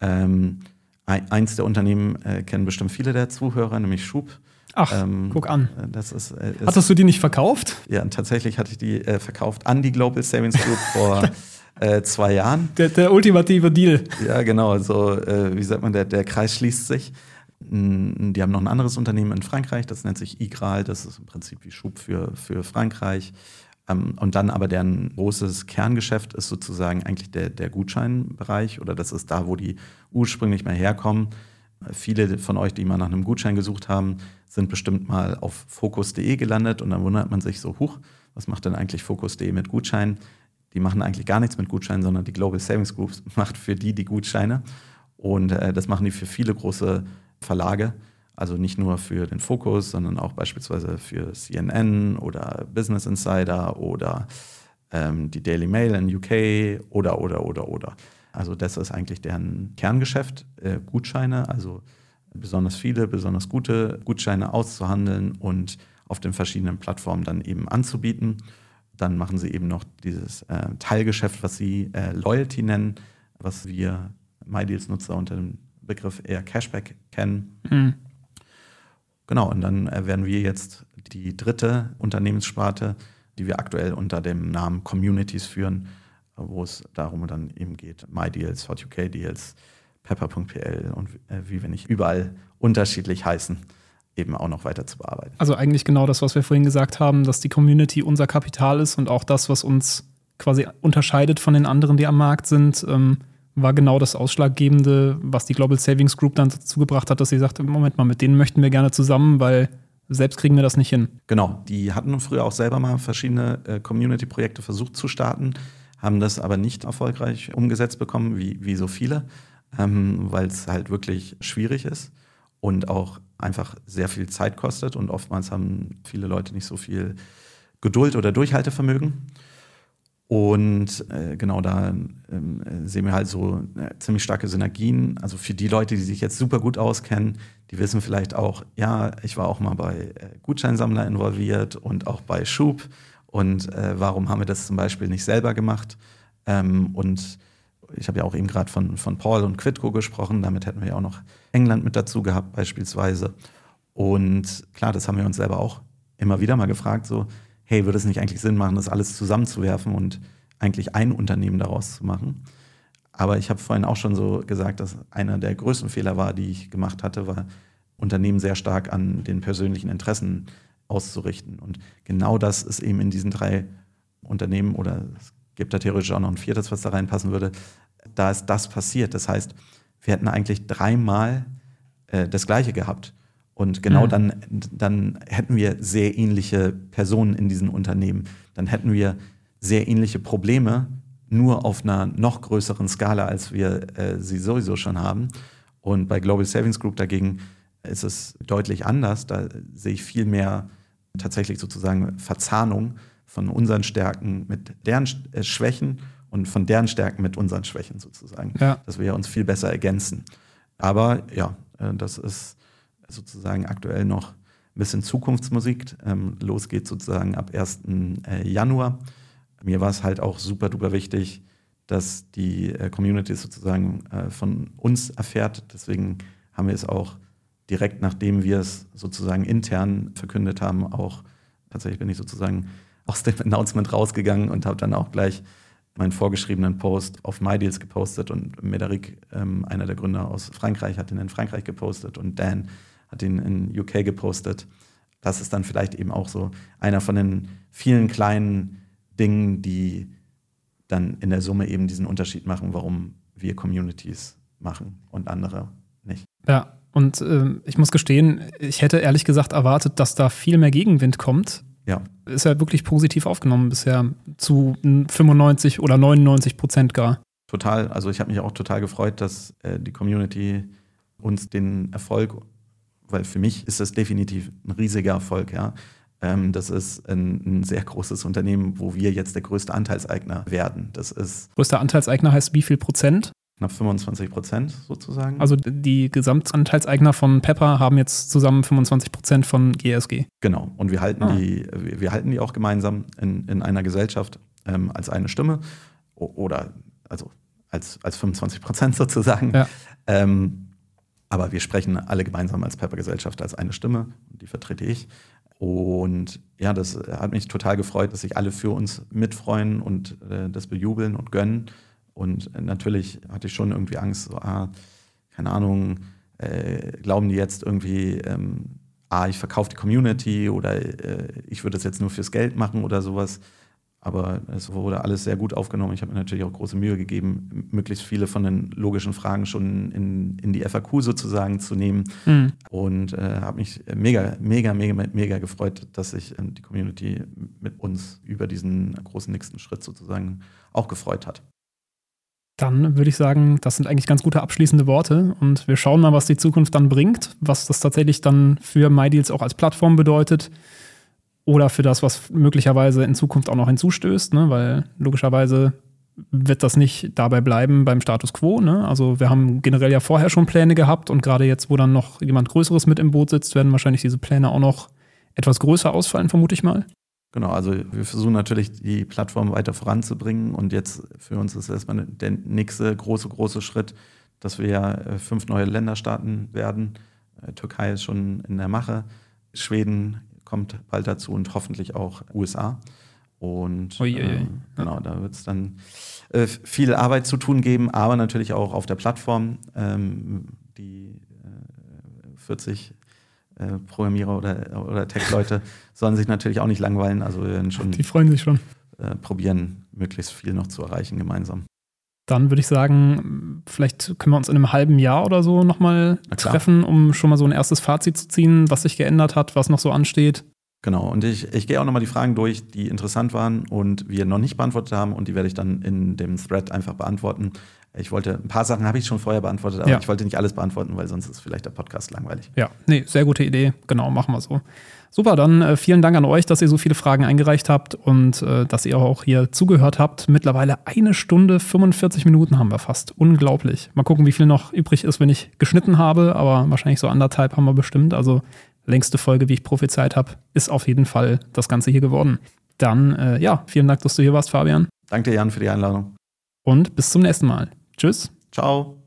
Ähm, eins der Unternehmen äh, kennen bestimmt viele der Zuhörer, nämlich Schub. Ach, ähm, guck an. Das ist, äh, ist, Hattest du die nicht verkauft? Ja, tatsächlich hatte ich die äh, verkauft an die Global Savings Group vor äh, zwei Jahren. Der, der, ultimative Deal. Ja, genau. So, äh, wie sagt man, der, der Kreis schließt sich. Die haben noch ein anderes Unternehmen in Frankreich, das nennt sich Igral. Das ist im Prinzip wie Schub für, für Frankreich. Ähm, und dann aber deren großes Kerngeschäft ist sozusagen eigentlich der, der Gutscheinbereich oder das ist da, wo die ursprünglich mal herkommen. Viele von euch, die mal nach einem Gutschein gesucht haben, sind bestimmt mal auf focus.de gelandet und dann wundert man sich so, huch, was macht denn eigentlich Focus.de mit Gutscheinen? Die machen eigentlich gar nichts mit Gutscheinen, sondern die Global Savings Groups macht für die die Gutscheine. Und äh, das machen die für viele große Verlage. Also nicht nur für den Fokus, sondern auch beispielsweise für CNN oder Business Insider oder ähm, die Daily Mail in UK oder, oder, oder, oder. Also das ist eigentlich deren Kerngeschäft, äh, Gutscheine, also besonders viele, besonders gute Gutscheine auszuhandeln und auf den verschiedenen Plattformen dann eben anzubieten. Dann machen sie eben noch dieses äh, Teilgeschäft, was sie äh, Loyalty nennen, was wir MyDeals-Nutzer unter dem Begriff eher Cashback kennen. Mhm. Genau, und dann äh, werden wir jetzt die dritte Unternehmenssparte, die wir aktuell unter dem Namen Communities führen, wo es darum dann eben geht, MyDeals, Hot Deals, Pepper.pl und äh, wie wir nicht überall unterschiedlich heißen, eben auch noch weiter zu bearbeiten. Also eigentlich genau das, was wir vorhin gesagt haben, dass die Community unser Kapital ist und auch das, was uns quasi unterscheidet von den anderen, die am Markt sind, ähm, war genau das Ausschlaggebende, was die Global Savings Group dann dazu gebracht hat, dass sie sagte, Moment mal, mit denen möchten wir gerne zusammen, weil selbst kriegen wir das nicht hin. Genau, die hatten früher auch selber mal verschiedene äh, Community-Projekte versucht zu starten, haben das aber nicht erfolgreich umgesetzt bekommen, wie, wie so viele ähm, weil es halt wirklich schwierig ist und auch einfach sehr viel Zeit kostet und oftmals haben viele Leute nicht so viel Geduld oder Durchhaltevermögen. Und äh, genau da äh, sehen wir halt so äh, ziemlich starke Synergien. Also für die Leute, die sich jetzt super gut auskennen, die wissen vielleicht auch, ja, ich war auch mal bei äh, Gutscheinsammler involviert und auch bei Schub. Und äh, warum haben wir das zum Beispiel nicht selber gemacht? Ähm, und ich habe ja auch eben gerade von, von Paul und Quidco gesprochen, damit hätten wir ja auch noch England mit dazu gehabt beispielsweise. Und klar, das haben wir uns selber auch immer wieder mal gefragt, so, hey, würde es nicht eigentlich Sinn machen, das alles zusammenzuwerfen und eigentlich ein Unternehmen daraus zu machen? Aber ich habe vorhin auch schon so gesagt, dass einer der größten Fehler war, die ich gemacht hatte, war, Unternehmen sehr stark an den persönlichen Interessen auszurichten. Und genau das ist eben in diesen drei Unternehmen oder es gibt da theoretisch auch noch ein viertes, was da reinpassen würde, da ist das passiert. Das heißt, wir hätten eigentlich dreimal äh, das Gleiche gehabt. Und genau mhm. dann, dann hätten wir sehr ähnliche Personen in diesen Unternehmen. Dann hätten wir sehr ähnliche Probleme, nur auf einer noch größeren Skala, als wir äh, sie sowieso schon haben. Und bei Global Savings Group dagegen ist es deutlich anders. Da sehe ich viel mehr tatsächlich sozusagen Verzahnung von unseren Stärken mit deren äh, Schwächen und von deren Stärken mit unseren Schwächen sozusagen. Ja. Dass wir uns viel besser ergänzen. Aber ja, äh, das ist sozusagen aktuell noch ein bisschen Zukunftsmusik. Ähm, los geht sozusagen ab 1. Äh, Januar. Mir war es halt auch super duper wichtig, dass die Community sozusagen von uns erfährt. Deswegen haben wir es auch direkt nachdem wir es sozusagen intern verkündet haben, auch tatsächlich bin ich sozusagen aus dem Announcement rausgegangen und habe dann auch gleich meinen vorgeschriebenen Post auf MyDeals gepostet und Mederic, ähm, einer der Gründer aus Frankreich, hat ihn in Frankreich gepostet und Dan hat ihn in UK gepostet. Das ist dann vielleicht eben auch so einer von den vielen kleinen Dingen, die dann in der Summe eben diesen Unterschied machen, warum wir Communities machen und andere nicht. Ja, und äh, ich muss gestehen, ich hätte ehrlich gesagt erwartet, dass da viel mehr Gegenwind kommt ja. ist ja wirklich positiv aufgenommen bisher zu 95 oder 99 Prozent gar. Total. Also ich habe mich auch total gefreut, dass äh, die Community uns den Erfolg, weil für mich ist das definitiv ein riesiger Erfolg, ja. Ähm, das ist ein, ein, sehr großes Unternehmen, wo wir jetzt der größte Anteilseigner werden. Das ist. Größter Anteilseigner heißt wie viel Prozent? Knapp 25 Prozent sozusagen. Also die Gesamtanteilseigner von Pepper haben jetzt zusammen 25 Prozent von GSG. Genau. Und wir halten, ah. die, wir, wir, halten die auch gemeinsam in, in einer Gesellschaft ähm, als eine Stimme oder also als, als 25 Prozent sozusagen. Ja. Ähm, aber wir sprechen alle gemeinsam als Pepper-Gesellschaft als eine Stimme. Die vertrete ich. Und ja, das hat mich total gefreut, dass sich alle für uns mitfreuen und äh, das bejubeln und gönnen. Und natürlich hatte ich schon irgendwie Angst, so, ah, keine Ahnung, äh, glauben die jetzt irgendwie, ähm, ah, ich verkaufe die Community oder äh, ich würde das jetzt nur fürs Geld machen oder sowas. Aber es wurde alles sehr gut aufgenommen. Ich habe mir natürlich auch große Mühe gegeben, möglichst viele von den logischen Fragen schon in, in die FAQ sozusagen zu nehmen. Mhm. Und äh, habe mich mega, mega, mega, mega gefreut, dass sich äh, die Community mit uns über diesen großen nächsten Schritt sozusagen auch gefreut hat. Dann würde ich sagen, das sind eigentlich ganz gute abschließende Worte und wir schauen mal, was die Zukunft dann bringt, was das tatsächlich dann für MyDeals auch als Plattform bedeutet oder für das, was möglicherweise in Zukunft auch noch hinzustößt, ne? weil logischerweise wird das nicht dabei bleiben beim Status quo. Ne? Also wir haben generell ja vorher schon Pläne gehabt und gerade jetzt, wo dann noch jemand Größeres mit im Boot sitzt, werden wahrscheinlich diese Pläne auch noch etwas größer ausfallen, vermute ich mal. Genau, also wir versuchen natürlich die Plattform weiter voranzubringen und jetzt für uns ist erstmal der nächste große, große Schritt, dass wir ja äh, fünf neue Länder starten werden. Äh, Türkei ist schon in der Mache, Schweden kommt bald dazu und hoffentlich auch USA. Und. Äh, genau, da wird es dann äh, viel Arbeit zu tun geben, aber natürlich auch auf der Plattform. Ähm, die äh, 40 äh, Programmierer oder, oder Tech-Leute sollen sich natürlich auch nicht langweilen. Also wir werden schon. Die freuen sich schon. Äh, probieren, möglichst viel noch zu erreichen gemeinsam. Dann würde ich sagen, vielleicht können wir uns in einem halben Jahr oder so nochmal treffen, um schon mal so ein erstes Fazit zu ziehen, was sich geändert hat, was noch so ansteht. Genau, und ich, ich gehe auch nochmal die Fragen durch, die interessant waren und wir noch nicht beantwortet haben und die werde ich dann in dem Thread einfach beantworten. Ich wollte, ein paar Sachen habe ich schon vorher beantwortet, aber ja. ich wollte nicht alles beantworten, weil sonst ist vielleicht der Podcast langweilig. Ja, nee, sehr gute Idee. Genau, machen wir so. Super, dann äh, vielen Dank an euch, dass ihr so viele Fragen eingereicht habt und äh, dass ihr auch hier zugehört habt. Mittlerweile eine Stunde 45 Minuten haben wir fast. Unglaublich. Mal gucken, wie viel noch übrig ist, wenn ich geschnitten habe, aber wahrscheinlich so anderthalb haben wir bestimmt. Also längste Folge, wie ich prophezeit habe, ist auf jeden Fall das Ganze hier geworden. Dann, äh, ja, vielen Dank, dass du hier warst, Fabian. Danke dir, Jan, für die Einladung. Und bis zum nächsten Mal. Tschüss. Ciao.